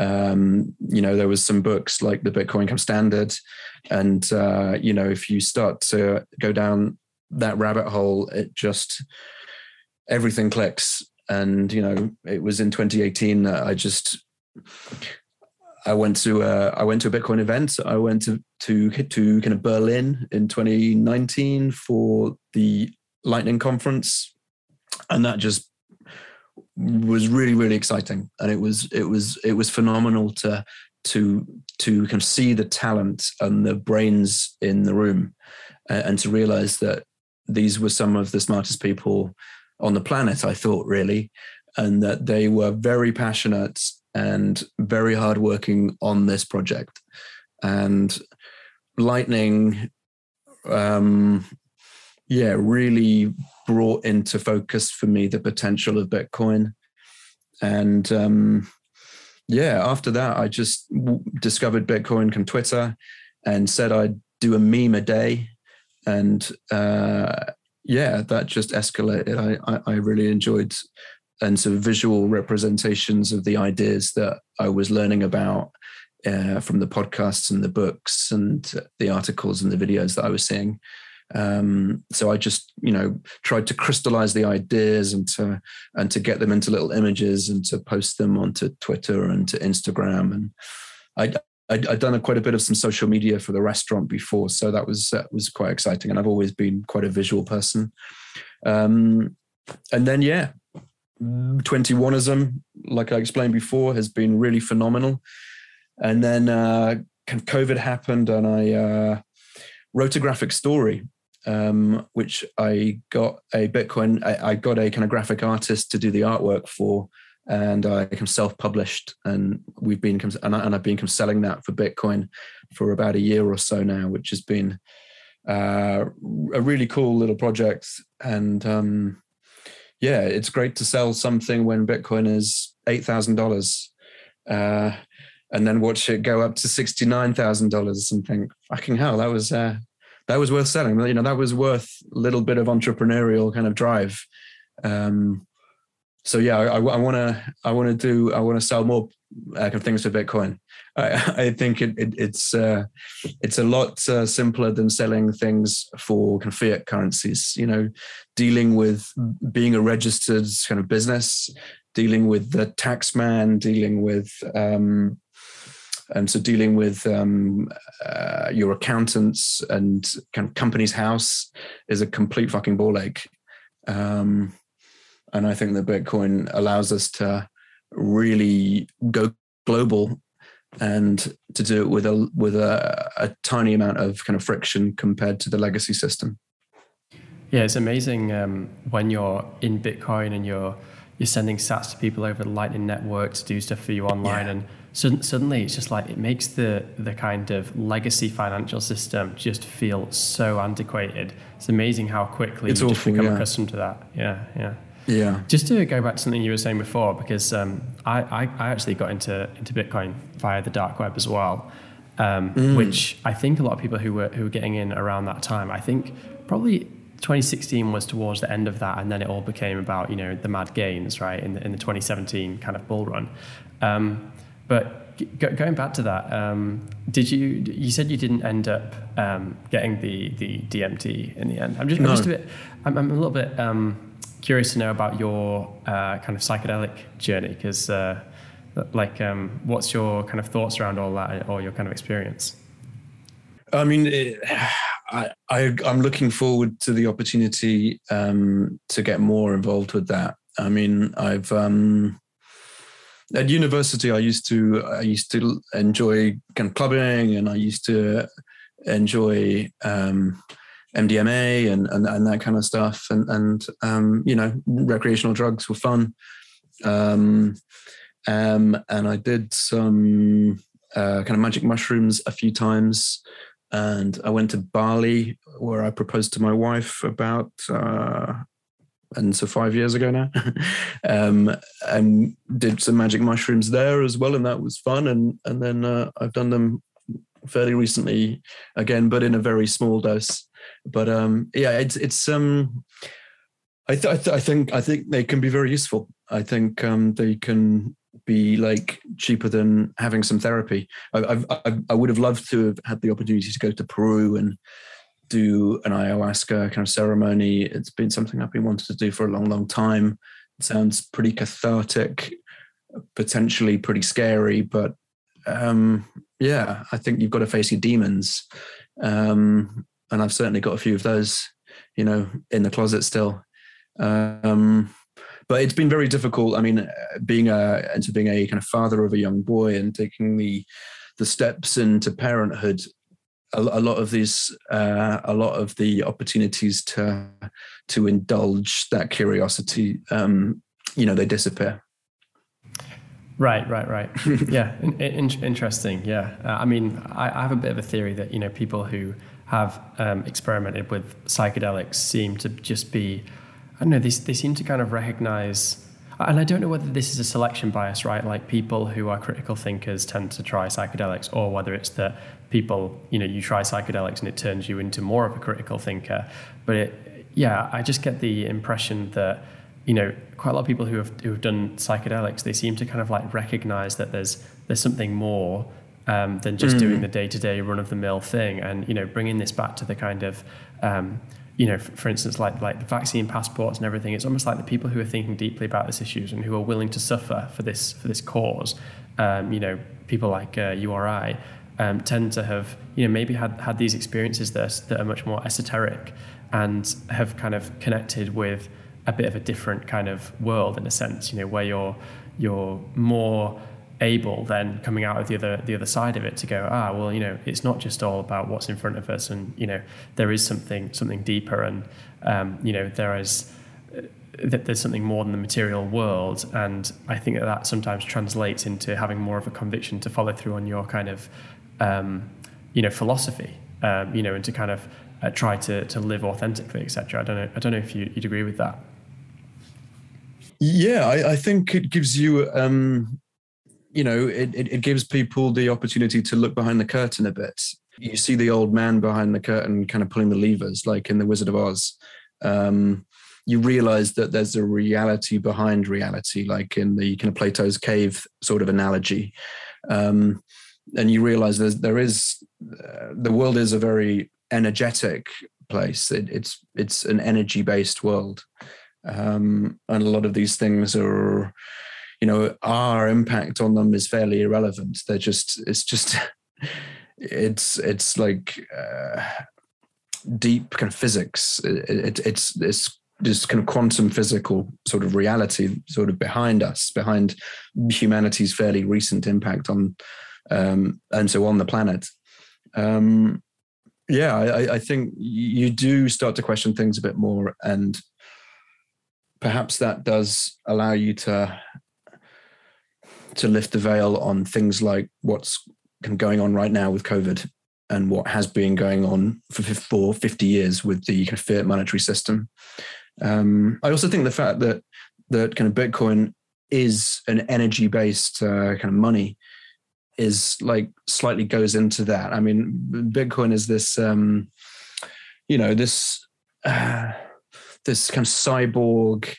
Um, you know, there was some books like the Bitcoin Come Standard, and uh, you know, if you start to go down that rabbit hole, it just everything clicks. And you know, it was in 2018 that I just I went to uh, I went to a Bitcoin event. I went to to to kind of Berlin in 2019 for the Lightning conference, and that just was really really exciting. And it was it was it was phenomenal to to to kind of see the talent and the brains in the room, and to realize that these were some of the smartest people on the planet. I thought really, and that they were very passionate and very hardworking on this project. And Lightning, um, yeah, really brought into focus for me the potential of Bitcoin. And um, yeah, after that, I just w- discovered Bitcoin from Twitter and said I'd do a meme a day. And uh, yeah, that just escalated. I, I, I really enjoyed and of visual representations of the ideas that I was learning about uh, from the podcasts and the books and the articles and the videos that I was seeing. Um, so I just, you know, tried to crystallize the ideas and to and to get them into little images and to post them onto Twitter and to Instagram. And I I'd, I'd, done a, quite a bit of some social media for the restaurant before, so that was that was quite exciting. And I've always been quite a visual person. Um, and then yeah, 21ism, like I explained before, has been really phenomenal. And then uh, kind of COVID happened, and I uh, wrote a graphic story, um, which I got a Bitcoin. I, I, got a kind of graphic artist to do the artwork for, and I became self-published. And we've been and, I, have been selling that for Bitcoin for about a year or so now, which has been uh, a really cool little project. And um, yeah, it's great to sell something when Bitcoin is eight thousand uh, dollars and then watch it go up to sixty nine thousand dollars and think, fucking hell, that was uh, that was worth selling. You know, that was worth a little bit of entrepreneurial kind of drive. Um, so yeah, I want to I want to do I want to sell more uh, of things for Bitcoin. I, I think it, it, it's uh, it's a lot uh, simpler than selling things for kind of fiat currencies. You know, dealing with being a registered kind of business, dealing with the tax man, dealing with um, and so dealing with um, uh, your accountants and kind of Companies House is a complete fucking ball ache. Um, and I think that Bitcoin allows us to really go global and to do it with a with a, a tiny amount of kind of friction compared to the legacy system. Yeah, it's amazing um, when you're in Bitcoin and you're you're sending sats to people over the Lightning Network to do stuff for you online, yeah. and so, suddenly it's just like it makes the the kind of legacy financial system just feel so antiquated. It's amazing how quickly it's you awful, just become yeah. accustomed to that. Yeah, yeah. Yeah. Just to go back to something you were saying before, because um, I, I, I, actually got into, into Bitcoin via the dark web as well, um, mm. which I think a lot of people who were, who were getting in around that time, I think probably 2016 was towards the end of that, and then it all became about, you know, the mad gains, right, in the, in the 2017 kind of bull run. Um, but g- going back to that, um, did you you said you didn't end up um, getting the the DMT in the end? I'm just, no. I'm just a bit, I'm, I'm a little bit um, curious to know about your uh, kind of psychedelic journey because, uh, like, um, what's your kind of thoughts around all that or your kind of experience? I mean, it, I, am looking forward to the opportunity um, to get more involved with that. I mean, I've um, at university, I used to I used to enjoy kind of clubbing, and I used to enjoy um, MDMA and, and and that kind of stuff, and and um, you know recreational drugs were fun. Um, um, and I did some uh, kind of magic mushrooms a few times, and I went to Bali where I proposed to my wife about uh, and so five years ago now, um, and did some magic mushrooms there as well, and that was fun. And and then uh, I've done them fairly recently again, but in a very small dose. But um, yeah, it's it's um, I, th- I, th- I think I think they can be very useful. I think um, they can be like cheaper than having some therapy. I, I, I would have loved to have had the opportunity to go to Peru and do an ayahuasca kind of ceremony. It's been something I've been wanting to do for a long, long time. It sounds pretty cathartic, potentially pretty scary, but um, yeah, I think you've got to face your demons. Um, and I've certainly got a few of those, you know, in the closet still. Um, but it's been very difficult. I mean, being a into being a kind of father of a young boy and taking the the steps into parenthood a, a lot of these uh, a lot of the opportunities to to indulge that curiosity um, you know they disappear Right, right, right. yeah, in, in, interesting. Yeah, uh, I mean, I, I, have a bit of a theory that you know people who have um, experimented with psychedelics seem to just be, I don't know, they, they seem to kind of recognize, and I don't know whether this is a selection bias, right? Like people who are critical thinkers tend to try psychedelics, or whether it's that people, you know, you try psychedelics and it turns you into more of a critical thinker. But it, yeah, I just get the impression that, you know, quite a lot of people who have who have done psychedelics, they seem to kind of like recognize that there's there's something more um, than just mm. doing the day to day run of the mill thing, and you know, bringing this back to the kind of um, you know, for instance, like like the vaccine passports and everything, it's almost like the people who are thinking deeply about this issues and who are willing to suffer for this for this cause. Um, you know, people like uh, URI um, tend to have, you know, maybe had, had these experiences that are, that are much more esoteric and have kind of connected with a bit of a different kind of world in a sense, you know, where you're, you're more able then coming out of the other the other side of it to go ah well you know it's not just all about what's in front of us and you know there is something something deeper and um, you know there is uh, that there's something more than the material world. And I think that that sometimes translates into having more of a conviction to follow through on your kind of um, you know philosophy um, you know and to kind of uh, try to to live authentically etc I don't know I don't know if you, you'd agree with that. Yeah I, I think it gives you um you know, it, it, it gives people the opportunity to look behind the curtain a bit. You see the old man behind the curtain kind of pulling the levers, like in The Wizard of Oz. Um, you realize that there's a reality behind reality, like in the kind of Plato's cave sort of analogy. Um, and you realize there's, there is, uh, the world is a very energetic place. It, it's, it's an energy based world. Um, and a lot of these things are, you know our impact on them is fairly irrelevant. They're just it's just it's it's like uh, deep kind of physics. It, it, it's it's this kind of quantum physical sort of reality sort of behind us behind humanity's fairly recent impact on um, and so on the planet. Um, yeah I, I think you do start to question things a bit more and perhaps that does allow you to to lift the veil on things like what's going on right now with COVID and what has been going on for, for 50 years with the fiat monetary system. Um, I also think the fact that that kind of Bitcoin is an energy based uh, kind of money is like slightly goes into that. I mean, Bitcoin is this, um, you know, this uh, this kind of cyborg,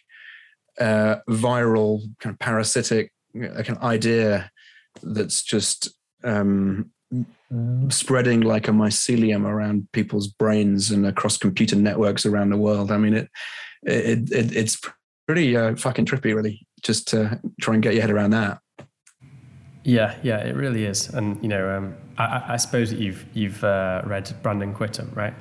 uh, viral, kind of parasitic like an idea that's just um, spreading like a mycelium around people's brains and across computer networks around the world. I mean, it, it, it it's pretty uh, fucking trippy, really, just to try and get your head around that. Yeah, yeah, it really is. And you know, um, I, I, suppose that you've you've uh, read Brandon Quittem, right?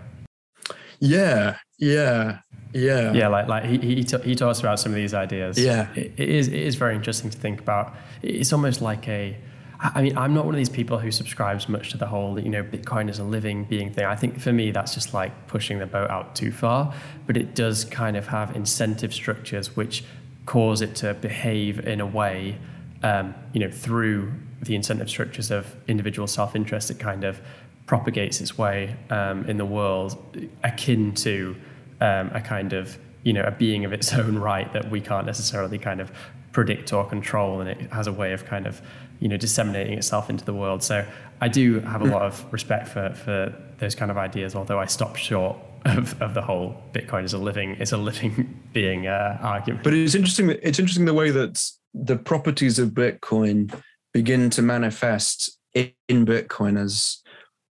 Yeah, yeah. Yeah. Yeah, like like he he, he talks about some of these ideas. Yeah. It, it is it is very interesting to think about. It's almost like a I mean, I'm not one of these people who subscribes much to the whole, you know, Bitcoin is a living being thing. I think for me, that's just like pushing the boat out too far. But it does kind of have incentive structures which cause it to behave in a way, um, you know, through the incentive structures of individual self interest. It kind of propagates its way um, in the world, akin to um, a kind of you know a being of its own right that we can't necessarily kind of predict or control, and it has a way of kind of you know disseminating itself into the world. So I do have a lot of respect for for those kind of ideas, although I stop short of, of the whole Bitcoin is a living is a living being uh, argument. But it's interesting. It's interesting the way that the properties of Bitcoin begin to manifest in Bitcoin as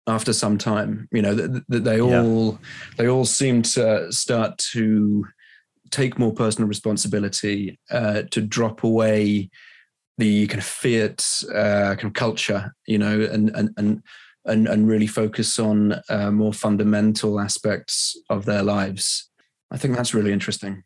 after some time you know that they all yeah. they all seem to start to take more personal responsibility uh, to drop away the kind of fiat uh, kind of culture you know and and and and, and really focus on uh, more fundamental aspects of their lives i think that's really interesting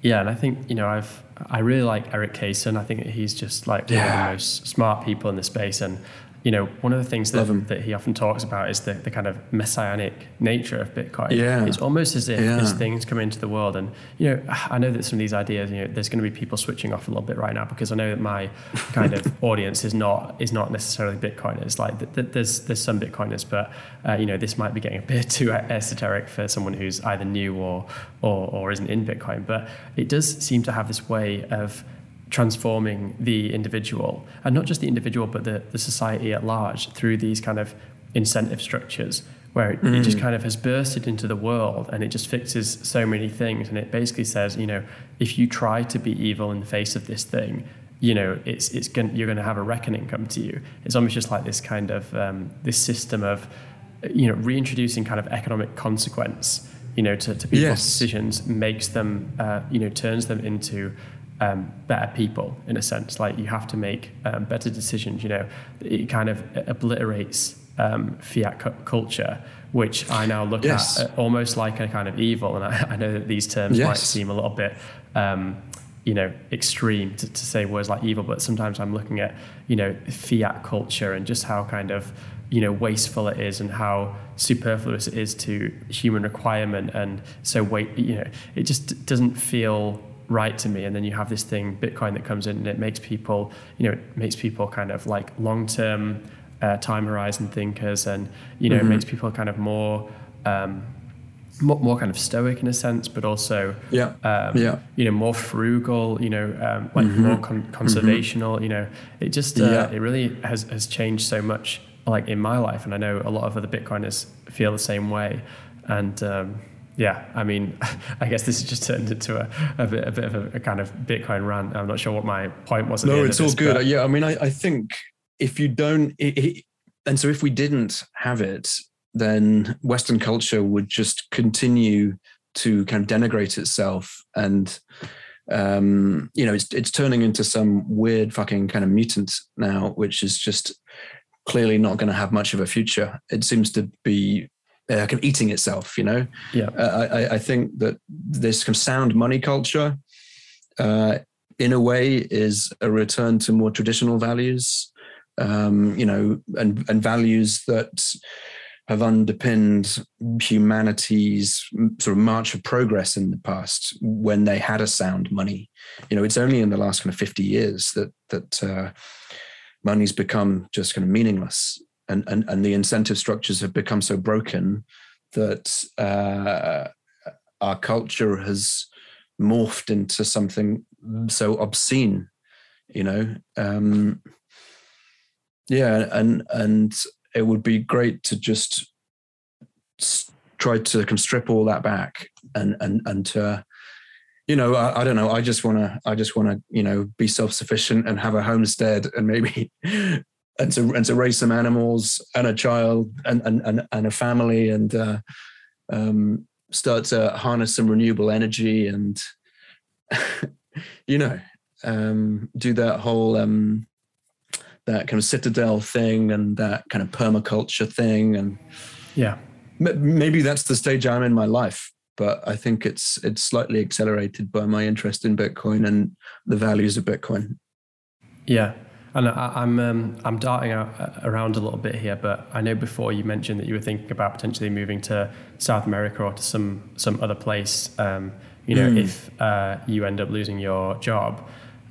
yeah and i think you know i've i really like Erik Cason i think he's just like yeah. one of the most smart people in the space and you know, one of the things that, that he often talks about is the, the kind of messianic nature of Bitcoin. Yeah. It's almost as if yeah. as things come into the world and, you know, I know that some of these ideas, you know, there's going to be people switching off a little bit right now because I know that my kind of audience is not is not necessarily Bitcoiners. Like th- th- there's there's some Bitcoiners, but, uh, you know, this might be getting a bit too esoteric for someone who's either new or, or, or isn't in Bitcoin. But it does seem to have this way of transforming the individual, and not just the individual, but the, the society at large through these kind of incentive structures where it, mm. it, just kind of has bursted into the world and it just fixes so many things. And it basically says, you know, if you try to be evil in the face of this thing, you know, it's it's going you're going to have a reckoning come to you. It's almost just like this kind of um, this system of, you know, reintroducing kind of economic consequence, you know, to, to people's yes. decisions makes them, uh, you know, turns them into um, better people in a sense. Like you have to make um, better decisions. You know, it kind of obliterates um, fiat cu- culture, which I now look yes. at uh, almost like a kind of evil. And I, I know that these terms yes. might seem a little bit, um, you know extreme to, to say words like evil, but sometimes I'm looking at you know fiat culture and just how kind of you know wasteful it is and how superfluous it is to human requirement and so wait you know it just doesn't feel right to me and then you have this thing bitcoin that comes in and it makes people you know it makes people kind of like long term uh, time horizon thinkers and you know mm-hmm. it makes people kind of more um, more, more, kind of stoic in a sense, but also yeah, um, yeah. you know, more frugal, you know, um, like mm-hmm. more con- conservational. Mm-hmm. You know, it just uh, yeah. it really has has changed so much, like in my life, and I know a lot of other Bitcoiners feel the same way. And um, yeah, I mean, I guess this has just turned into a, a, bit, a bit of a, a, kind of Bitcoin rant. I'm not sure what my point was. no, it's all this, good. Yeah, I mean, I, I think if you don't, it, it, and so if we didn't have it, then Western culture would just continue to kind of denigrate itself and um, you know it's it's turning into some weird fucking kind of mutant now which is just clearly not going to have much of a future it seems to be uh, kind of eating itself you know? Yeah. Uh, I, I think that this kind of sound money culture uh, in a way is a return to more traditional values um, you know and and values that have underpinned humanity's sort of march of progress in the past when they had a sound money. You know, it's only in the last kind of 50 years that that uh, money's become just kind of meaningless and, and, and the incentive structures have become so broken that uh, our culture has morphed into something so obscene, you know. Um, yeah, and and it would be great to just try to strip all that back and and and to you know I, I don't know i just want to i just want to you know be self-sufficient and have a homestead and maybe and to and to raise some animals and a child and and and, and a family and uh, um, start to harness some renewable energy and you know um, do that whole um, that kind of citadel thing and that kind of permaculture thing and yeah. Maybe that's the stage i'm in my life but i think it's it's slightly accelerated by my interest in bitcoin and the values of bitcoin. Yeah and I, am um, I'm darting out, uh, around a little bit here, but I know before you mentioned that you were thinking about potentially moving to South America or to some some other place. Um, you know, mm. if uh, you end up losing your job,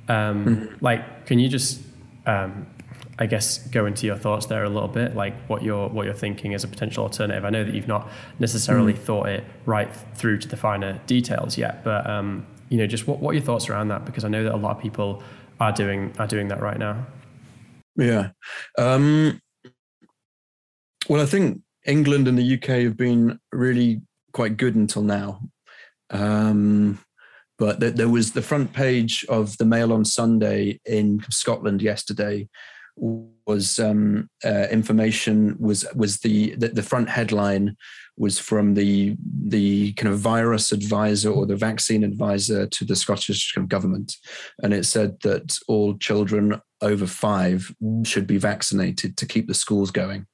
um, mm. like, can you just um, I guess go into your thoughts there a little bit, like what you're what you're thinking as a potential alternative. I know that you've not necessarily mm. thought it right through to the finer details yet, but um, you know, just what, what are your thoughts around that? Because I know that a lot of people are doing are doing that right now. Yeah. Um, well, I think England and the UK have been really quite good until now. Um, but there was the front page of the Mail on Sunday in Scotland yesterday was um, uh, information was was the, the, the front headline was from the the kind of virus advisor or the vaccine advisor to the Scottish government, and it said that all children over five should be vaccinated to keep the schools going.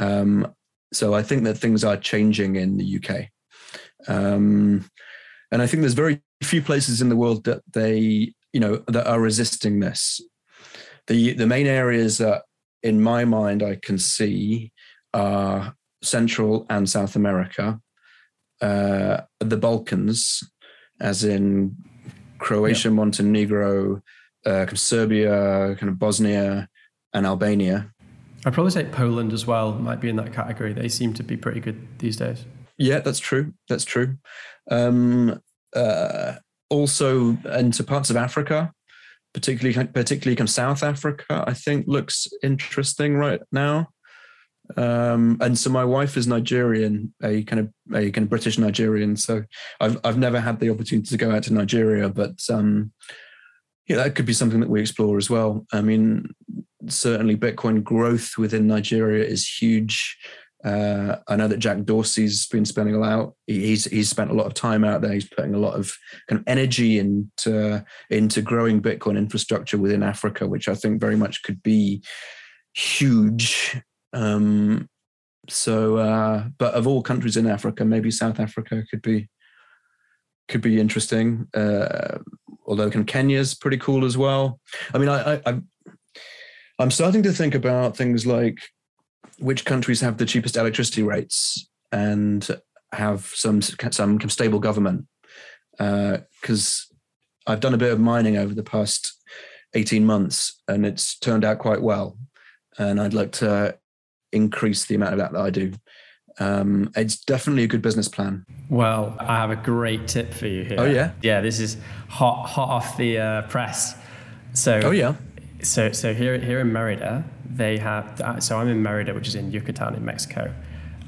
Um, so I think that things are changing in the UK, um, and I think there's very few places in the world that they you know that are resisting this. The the main areas that in my mind I can see are Central and South America, uh, the Balkans, as in Croatia. Montenegro, uh, Serbia, kind of Bosnia, and Albania. I'd probably say Poland as well might be in that category. They seem to be pretty good these days. Yeah, that's true. That's true. Um, uh, also, into parts of Africa, particularly particularly kind of South Africa, I think looks interesting right now. Um, and so my wife is Nigerian, a kind of a kind of British Nigerian. So I've I've never had the opportunity to go out to Nigeria, but um, yeah, that could be something that we explore as well. I mean, certainly Bitcoin growth within Nigeria is huge. Uh, I know that Jack Dorsey's been spending a lot. He's he's spent a lot of time out there. He's putting a lot of kind of energy into into growing Bitcoin infrastructure within Africa, which I think very much could be huge. Um, so, uh, but of all countries in Africa, maybe South Africa could be could be interesting. Uh, although can Kenya's pretty cool as well. I mean, I, I I'm starting to think about things like which countries have the cheapest electricity rates and have some some stable government. Because uh, I've done a bit of mining over the past 18 months and it's turned out quite well. And I'd like to increase the amount of that that I do. Um, it's definitely a good business plan. Well, I have a great tip for you here. Oh yeah, yeah. This is hot, hot off the uh, press. So, oh yeah. So, so here, here in Merida, they have. Uh, so I'm in Merida, which is in Yucatan in Mexico,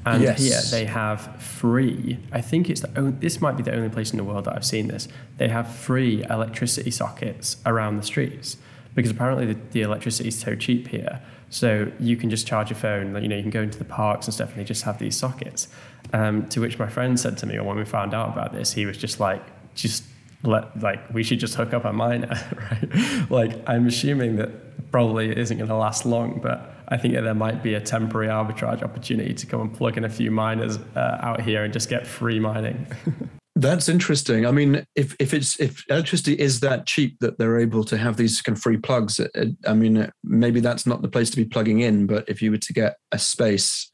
and yes. here they have free. I think it's the only, this might be the only place in the world that I've seen this. They have free electricity sockets around the streets because apparently the, the electricity is so cheap here so you can just charge your phone. You know, you can go into the parks and stuff, and they just have these sockets. Um, to which my friend said to me, when we found out about this, he was just like, just let like we should just hook up a miner, right? like I'm assuming that probably it isn't going to last long, but I think that there might be a temporary arbitrage opportunity to come and plug in a few miners uh, out here and just get free mining. That's interesting. I mean, if if it's if electricity is that cheap that they're able to have these kind of free plugs, I mean, maybe that's not the place to be plugging in. But if you were to get a space,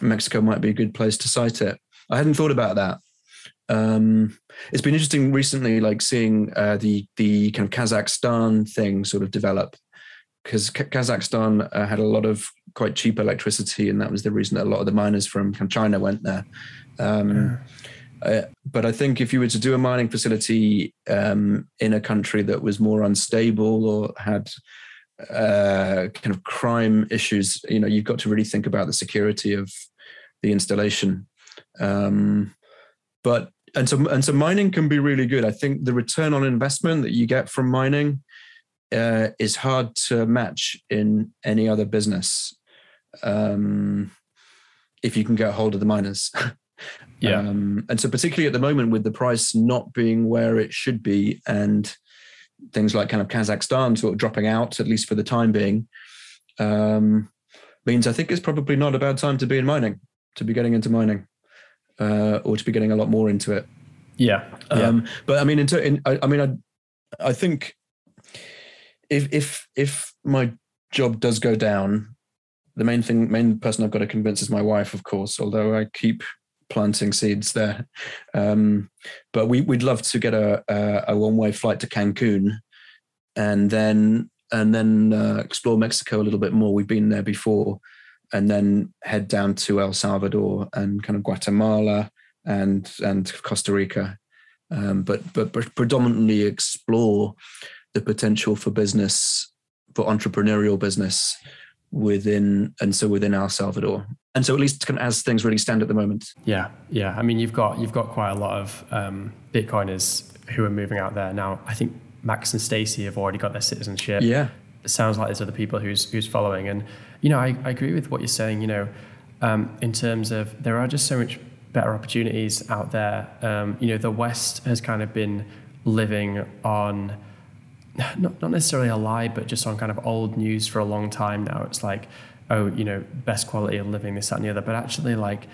Mexico might be a good place to site it. I hadn't thought about that. Um, it's been interesting recently, like seeing uh, the the kind of Kazakhstan thing sort of develop, because Kazakhstan uh, had a lot of quite cheap electricity, and that was the reason that a lot of the miners from, China went there. Um, uh, but I think if you were to do a mining facility um, in a country that was more unstable or had uh, kind of crime issues, you know, you've got to really think about the security of the installation. Um, but and so and so mining can be really good. I think the return on investment that you get from mining uh, is hard to match in any other business um, if you can get hold of the miners. Yeah. Um, and so, particularly at the moment, with the price not being where it should be, and things like kind of Kazakhstan sort of dropping out, at least for the time being, um, means I think it's probably not a bad time to be in mining, to be getting into mining, uh, or to be getting a lot more into it. Yeah. Um, But I mean, in, in I, I mean, I, I think if if if my job does go down, the main thing, main person I've got to convince is my wife, of course. Although I keep planting seeds there. Um, but we, would love to get a, a, a one way flight to Cancun, and then and then uh, explore Mexico a little bit more. We've been there before, and then head down to El Salvador and kind of Guatemala and and Costa Rica. Um, but but predominantly explore the potential for business for entrepreneurial business within and so within El Salvador. And so at least as things really stand at the moment. Yeah, yeah. I mean, you've got you've got quite a lot of um, Bitcoiners who are moving out there now. I think Max and Stacy have already got their citizenship. Yeah, it sounds like there's other people who's who's following. And you know, I, I agree with what you're saying. You know, um, in terms of there are just so much better opportunities out there. Um, you know, the West has kind of been living on not, not necessarily a lie, but just on kind of old news for a long time now. It's like, oh, you know, best quality of living, this, that, and the other. But actually, like,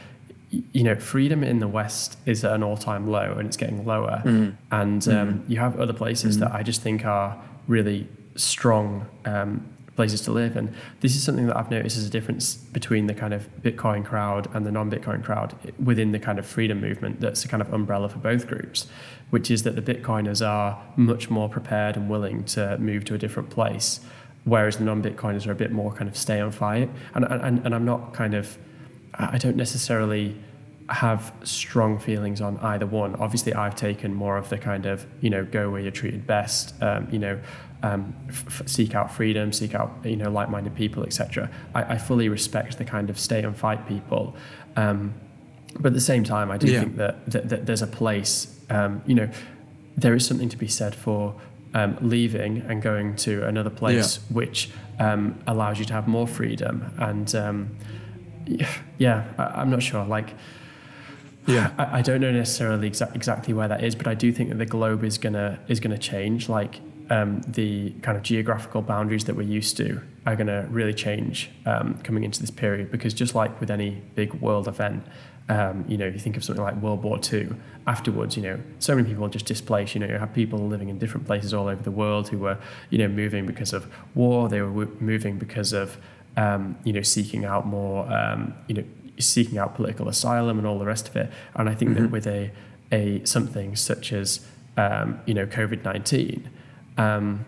you know, freedom in the West is at an all time low and it's getting lower. Mm. And um, mm. you have other places mm. that I just think are really strong um, places to live. And this is something that I've noticed as a difference between the kind of Bitcoin crowd and the non Bitcoin crowd within the kind of freedom movement that's a kind of umbrella for both groups, which is that the Bitcoiners are much more prepared and willing to move to a different place, whereas the non Bitcoiners are a bit more kind of stay and fight. And, and, and I'm not kind of, I don't necessarily have strong feelings on either one. Obviously, I've taken more of the kind of, you know, go where you're treated best, um, you know, um, f- seek out freedom, seek out you know like-minded people, etc. I, I, fully respect the kind of stay and fight people, um, but at the same time, I do yeah. think that, that, that, there's a place. Um, you know, there is something to be said for um, leaving and going to another place, yeah. which um, allows you to have more freedom. And um, yeah, I, I'm not sure. Like. Yeah, I, I, don't know necessarily exa- exactly where that is, but I do think that the globe is gonna is gonna change. Like um, the kind of geographical boundaries that we're used to are to really change um, coming into this period because just like with any big world event, um, you know, you think of something like World War II, afterwards, you know, so many people were just displaced. You know, you have people living in different places all over the world who were, you know, moving because of war. They were moving because of, um, you know, seeking out more, um, you know, seeking out political asylum and all the rest of it. And I think mm-hmm. that with a, a something such as, um, you know, COVID nineteen. Um,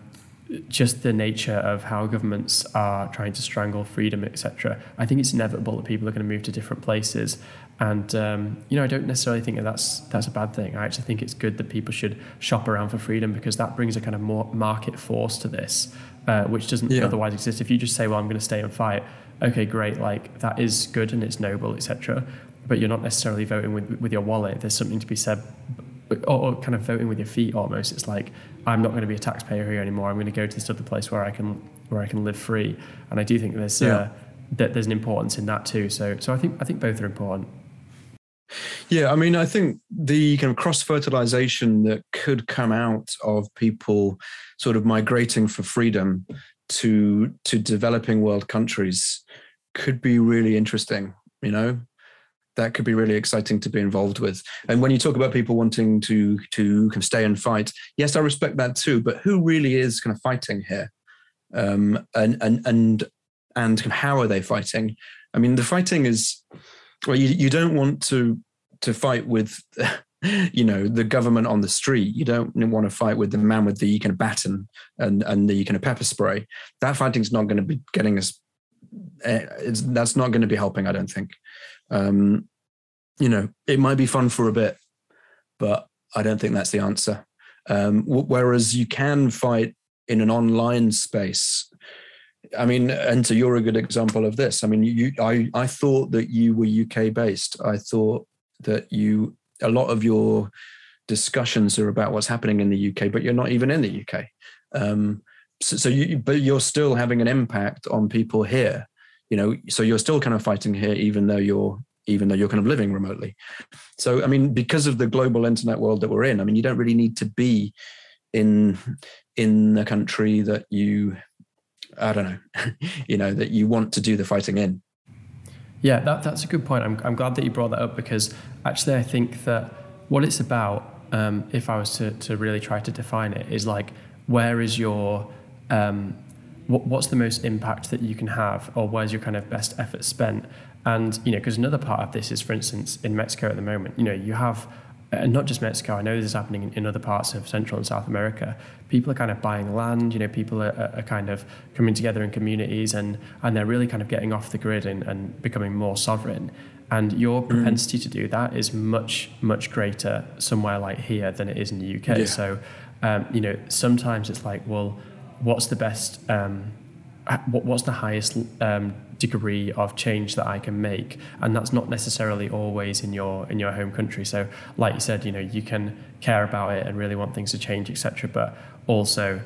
just the nature of how governments are trying to strangle freedom, etc. I think it's inevitable that people are going to move to different places, and um, you know, I don't necessarily think that that's that's a bad thing. I actually think it's good that people should shop around for freedom because that brings a kind of more market force to this, uh, which doesn't yeah. otherwise exist. If you just say, "Well, I'm going to stay and fight," okay, great, like that is good and it's noble, etc. But you're not necessarily voting with with your wallet. There's something to be said or, or, kind of voting with your feet almost. It's like I'm not going to be a taxpayer here anymore. I'm going to go to this other place where I can where I can live free. And I do think there's yeah. uh, that there's an importance in that too. So so I think I think both are important. Yeah, I mean, I think the kind of cross fertilization that could come out of people sort of migrating for freedom to to developing world countries could be really interesting. You know, that could be really exciting to be involved with. And when you talk about people wanting to to kind of stay and fight, yes, I respect that too. But who really is kind of fighting here? Um, and and and and how are they fighting? I mean, the fighting is well, you, you don't want to to fight with you know the government on the street you don't want to fight with the man with the kind of baton and and the kind of pepper spray that fighting's not going to be getting us eh, that's not going to be helping i don't think um, you know, it might be fun for a bit, but I don't think that's the answer. Um, whereas you can fight in an online space. I mean, and so you're a good example of this. I mean, you, I, I thought that you were UK based. I thought that you, a lot of your discussions are about what's happening in the UK, but you're not even in the UK. Um, so, so you, but you're still having an impact on people here. You know, so you're still kind of fighting here, even though you're even though you're kind of living remotely. So, I mean, because of the global internet world that we're in, I mean, you don't really need to be in in the country that you, I don't know, you know, that you want to do the fighting in. Yeah, that, that's a good point. I'm, I'm glad that you brought that up because actually, I think that what it's about, um, if I was to, to really try to define it, is like, where is your, um, what, what's the most impact that you can have, or where's your kind of best effort spent? And, you know, because another part of this is, for instance, in Mexico at the moment, you know, you have, and uh, not just Mexico, I know this is happening in, in, other parts of Central and South America. People are kind of buying land, you know, people are, are kind of coming together in communities and, and they're really kind of getting off the grid and, and becoming more sovereign. And your mm. propensity mm. to do that is much, much greater somewhere like here than it is in the UK. Yeah. So, um, you know, sometimes it's like, well, what's the best, um, what's the highest um, degree of change that I can make, and that's not necessarily always in your in your home country. So, like you said, you know, you can care about it and really want things to change, etc. But also,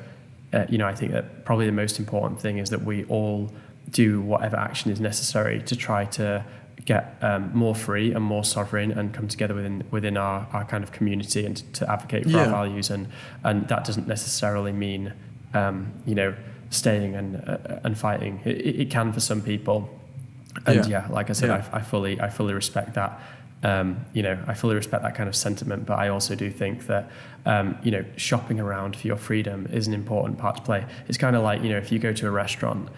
uh, you know, I think that probably the most important thing is that we all do whatever action is necessary to try to get um, more free and more sovereign and come together within within our, our kind of community and to, to advocate for yeah. our values and and that doesn't necessarily mean um, you know staying and uh, and fighting. It, it, can for some people, and yeah, yeah like I said, yeah. I, I, fully I fully respect that. Um, you know, I fully respect that kind of sentiment, but I also do think that um, you know shopping around for your freedom is an important part to play. It's kind of like you know if you go to a restaurant.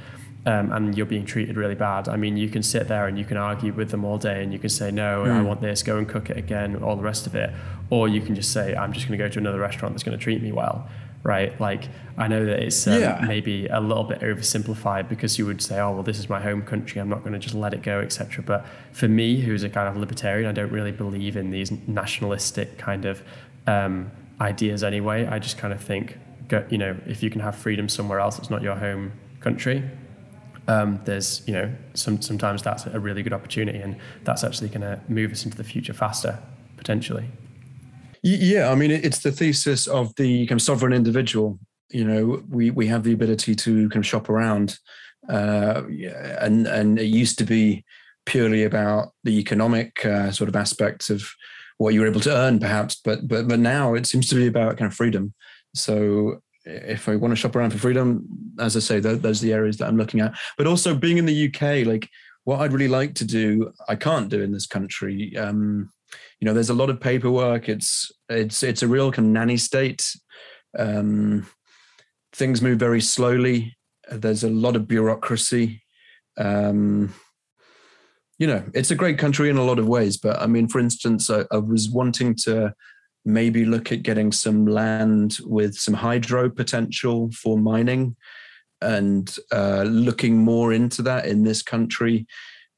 Um, and you're being treated really bad. I mean, you can sit there and you can argue with them all day and you can say, no, mm. I want this, go and cook it again, all the rest of it. Or you can just say, I'm just going to go to another restaurant that's going to treat me well right? Like I know that it's um, yeah. maybe a little bit oversimplified because you would say, oh well, this is my home country. I'm not going to just let it go, etc. But for me, who's a kind of libertarian, I don't really believe in these nationalistic kind of um, ideas anyway. I just kind of think, you know, if you can have freedom somewhere else, it's not your home country. Um, there's, you know, some, sometimes that's a really good opportunity, and that's actually going to move us into the future faster, potentially. Yeah, I mean, it's the thesis of the kind of sovereign individual. You know, we we have the ability to kind of shop around, uh, and and it used to be purely about the economic uh, sort of aspects of what you were able to earn, perhaps. But but but now it seems to be about kind of freedom. So if I want to shop around for freedom, as I say, those are the areas that I'm looking at. But also being in the UK, like what I'd really like to do, I can't do in this country. Um, you know, there's a lot of paperwork. It's it's it's a real kind of nanny state. Um, things move very slowly. There's a lot of bureaucracy. Um, you know, it's a great country in a lot of ways. But I mean, for instance, I, I was wanting to maybe look at getting some land with some hydro potential for mining and uh, looking more into that in this country.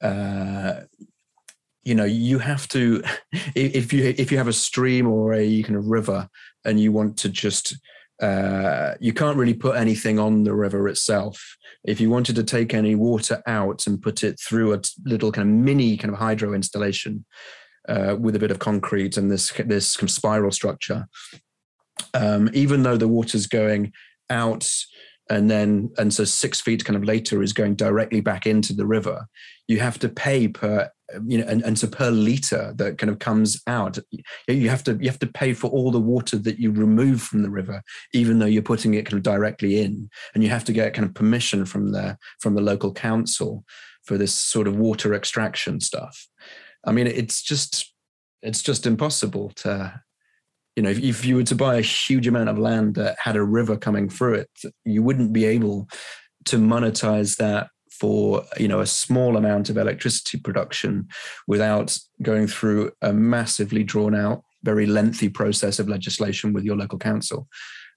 Uh, you know, you have to if you if you have a stream or a kind of river and you want to just uh, you can't really put anything on the river itself. If you wanted to take any water out and put it through a little kind of mini kind of hydro installation uh, with a bit of concrete and this this kind of spiral structure, um, even though the water's going out and then and so six feet kind of later is going directly back into the river you have to pay per you know and, and so per liter that kind of comes out you have to you have to pay for all the water that you remove from the river even though you're putting it kind of directly in. And you have to get kind of permission from the from the local council for this sort of water extraction stuff. I mean it's just it's just impossible to you know if, if you were to buy a huge amount of land that had a river coming through it you wouldn't be able to monetize that for you know a small amount of electricity production without going through a massively drawn out very lengthy process of legislation with your local council.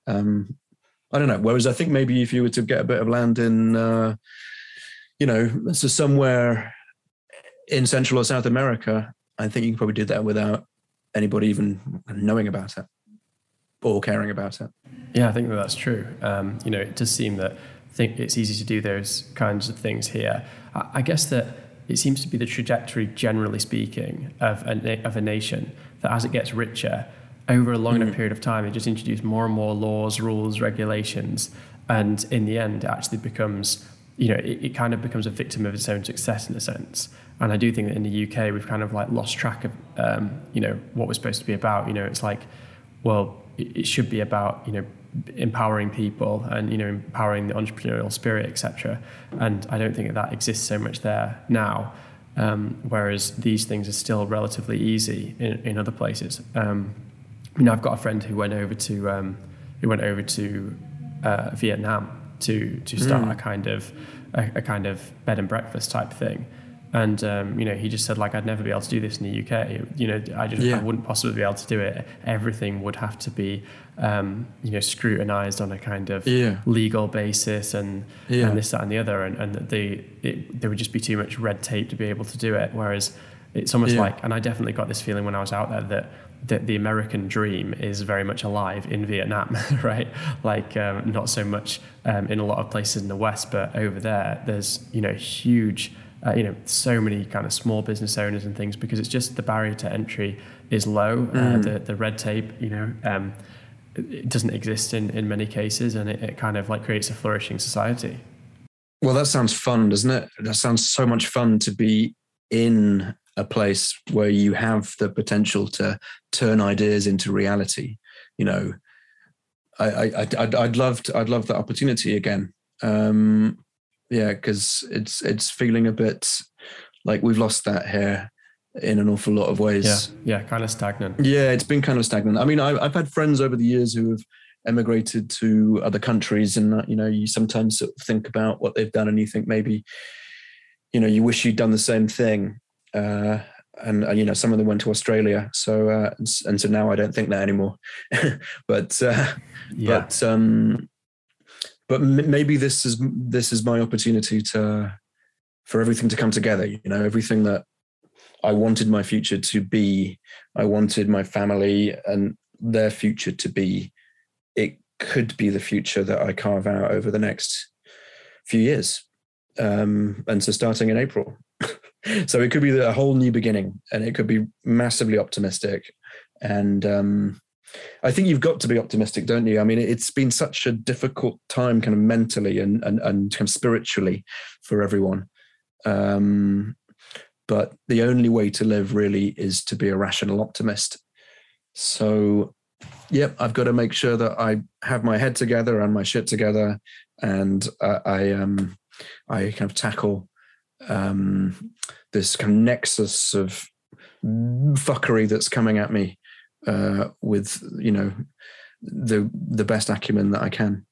Um, i don't know whereas i think maybe if you were to get a bit of land in uh, you know so somewhere in central or south america i think you can probably do that without anybody even knowing about it or caring about it. Yeah i think that that's true. Um, you know it does seem that think it's easy to do those kinds of things here. I, I guess that it seems to be the trajectory, generally speaking, of a, of a nation that as it gets richer, over a long enough mm. period of time, it just introduces more and more laws, rules, regulations, and in the end, it actually becomes, you know, it, it kind of becomes a victim of its own success in a sense. And I do think that in the UK, we've kind of like lost track of, um, you know, what we're supposed to be about. You know, it's like, well, it, it should be about, you know, empowering people and you know empowering the entrepreneurial spirit etc and i don't think that, that exists so much there now um, whereas these things are still relatively easy in, in other places um, you know i've got a friend who went over to um, who went over to uh, vietnam to to start mm. a kind of a, a kind of bed and breakfast type thing and um, you know he just said like I'd never be able to do this in the UK. You know I just yeah. I wouldn't possibly be able to do it. Everything would have to be um, you know scrutinized on a kind of yeah. legal basis and yeah. and this that and the other, and and they it, there would just be too much red tape to be able to do it. Whereas it's almost like, and I definitely got this feeling when I was out there that that the American dream is very much alive in Vietnam, right? Like um, not so much um, in a lot of places in the West, but over there, there's you know huge uh, you know, so many kind of small business owners and things because it's just the barrier to entry is low. Uh, mm. Uh, the the red tape, you know, um, it doesn't exist in in many cases, and it, it kind of like creates a flourishing society. Well, that sounds fun, doesn't it? That sounds so much fun to be in a place where you have the potential to turn ideas into reality. You know, I, I I'd, I'd love to, I'd love that opportunity again. Um, yeah, because it's it's feeling a bit like we've lost that here in an awful lot of ways. Yeah, yeah, kind of stagnant. Yeah, it's been kind of stagnant. I mean, I, have had friends over the years who have emigrated to other countries, and you know, you sometimes sort of think about what they've done, and you think maybe, you know, you wish you'd done the same thing. Uh, and, and, you know, some of them went to Australia, so uh, and, and so now I don't think that anymore. but uh, yeah. but um, but m- maybe this is this is my opportunity to for everything to come together you know everything that i wanted my future to be i wanted my family and their future to be it could be the future that i carve out over the next few years um, and so starting in april so it could be a whole new beginning and it could be massively optimistic and um, I think you've got to be optimistic, don't you? I mean, it's been such a difficult time, kind of mentally and and, and kind of spiritually, for everyone. Um, but the only way to live really is to be a rational optimist. So, yep, I've got to make sure that I have my head together and my shit together, and uh, I um I kind of tackle um, this kind of nexus of fuckery that's coming at me uh, with you know the the best acumen that I can.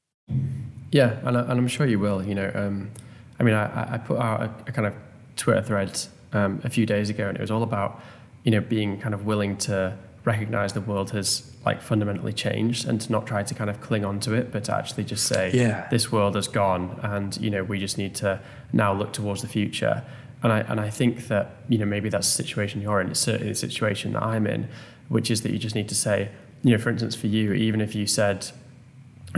Yeah, and, I, I'm sure you will. You know, um, I mean, I, I put out a, a kind of Twitter thread um, a few days ago, and it was all about you know being kind of willing to recognize the world has like fundamentally changed and to not try to kind of cling on to it but to actually just say yeah. this world has gone and you know we just need to now look towards the future and I and I think that you know maybe that's the situation you're in it's certainly the situation that I'm in which is that you just need to say you know for instance for you even if you said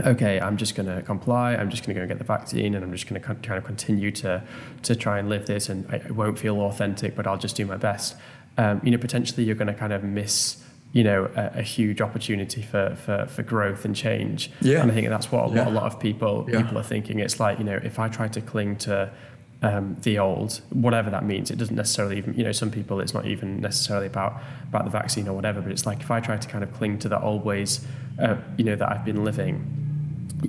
okay, I'm just going to comply. I'm just going to go and get the vaccine, and I'm just going to kind of continue to to try and live this. And I won't feel authentic, but I'll just do my best. Um, you know, potentially you're going to kind of miss you know a, a, huge opportunity for, for for growth and change. Yeah. And I think that's what, yeah. what a lot of people yeah. people are thinking. It's like you know if I try to cling to um, the old, whatever that means. It doesn't necessarily even, you know, some people it's not even necessarily about about the vaccine or whatever. But it's like if I try to kind of cling to the old ways, uh, you know, that I've been living,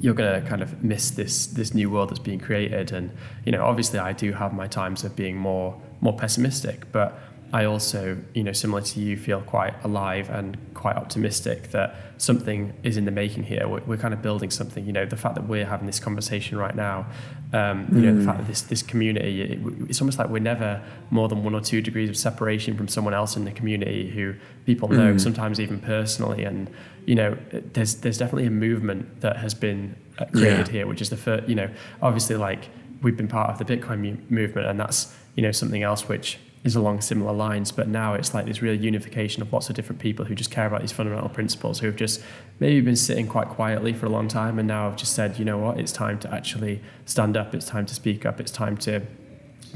you're going to kind of miss this this new world that's being created. And you know, obviously, I do have my times of being more more pessimistic, but I also, you know, similar to you, feel quite alive and quite optimistic that something is in the making here. We're, we're kind of building something. You know, the fact that we're having this conversation right now, um, you mm. know, the fact that this this community, it, it's almost like we're never more than one or two degrees of separation from someone else in the community who people know, mm. sometimes even personally. And you know, there's there's definitely a movement that has been uh, created yeah. here, which is the first. You know, obviously, like we've been part of the Bitcoin mu- movement, and that's you know something else which is along similar lines. But now it's like this real unification of lots of different people who just care about these fundamental principles, who have just maybe been sitting quite quietly for a long time and now have just said, you know what, it's time to actually stand up, it's time to speak up, it's time to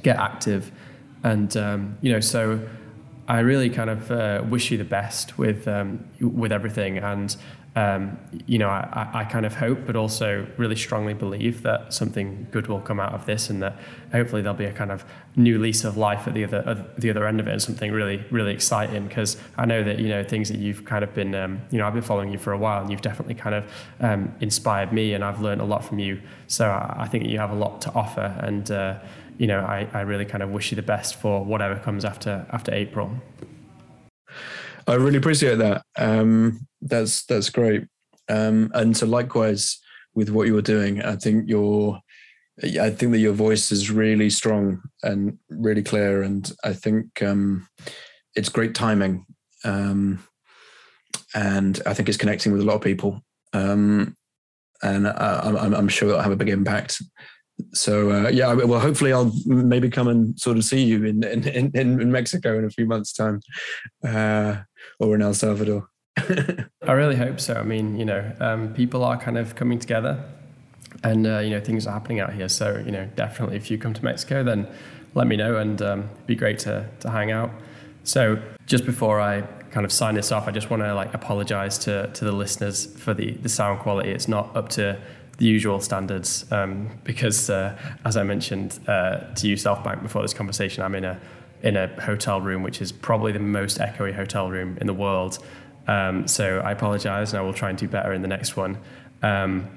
get active. And, um, you know, so I really kind of uh, wish you the best with, um, with everything. And, um, you know, I, I, kind of hope, but also really strongly believe that something good will come out of this, and that hopefully there'll be a kind of new lease of life at the other at the other end of it, and something really really exciting. Because I know that you know things that you've kind of been, um, you know, I've been following you for a while, and you've definitely kind of um, inspired me, and I've learned a lot from you. So I, I think you have a lot to offer, and uh, you know, I, I really kind of wish you the best for whatever comes after after April. I really appreciate that. Um, that's that's great. Um, and so likewise with what you were doing, I think your I think that your voice is really strong and really clear, and I think um, it's great timing. Um, and I think it's connecting with a lot of people. Um, and I, I'm, I'm sure it'll have a big impact so uh, yeah, well, hopefully I'll maybe come and sort of see you in in, in, in Mexico in a few months' time, uh, or in El Salvador. I really hope so. I mean, you know, um, people are kind of coming together, and uh, you know, things are happening out here. So you know, definitely, if you come to Mexico, then let me know, and um, it'd be great to to hang out. So just before I kind of sign this off, I just want to like apologize to to the listeners for the the sound quality. It's not up to the usual standards um, because, uh, as I mentioned uh, to you, Selfbankt, before this conversation, I'm in a in a hotel room which is probably the most echoey hotel room in the world. Um, so I apologise, and I will try and do better in the next one. Um,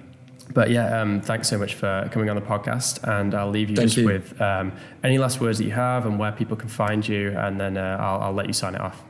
but yeah, um, thanks so much for coming on the podcast, and I'll leave you Thank just you. with um, any last words that you have and where people can find you, and then uh, I'll, I'll, let you sign it off.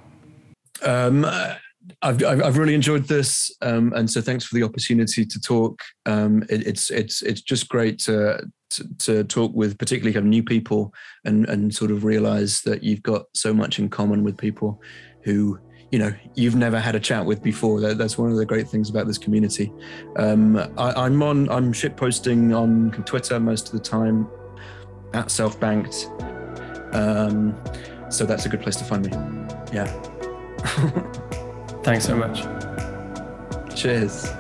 I've, I've really enjoyed this, um, and so thanks for the opportunity to talk. Um, it, it's it's it's just great to, to, to talk with particularly kind of new people and and sort of realize that you've got so much in common with people who you know you've never had a chat with before. That, that's one of the great things about this community. Um, I, am on I'm shit posting on Twitter most of the time at selfbankt, um, so that's a good place to find me. Yeah. Thanks so much. Cheers.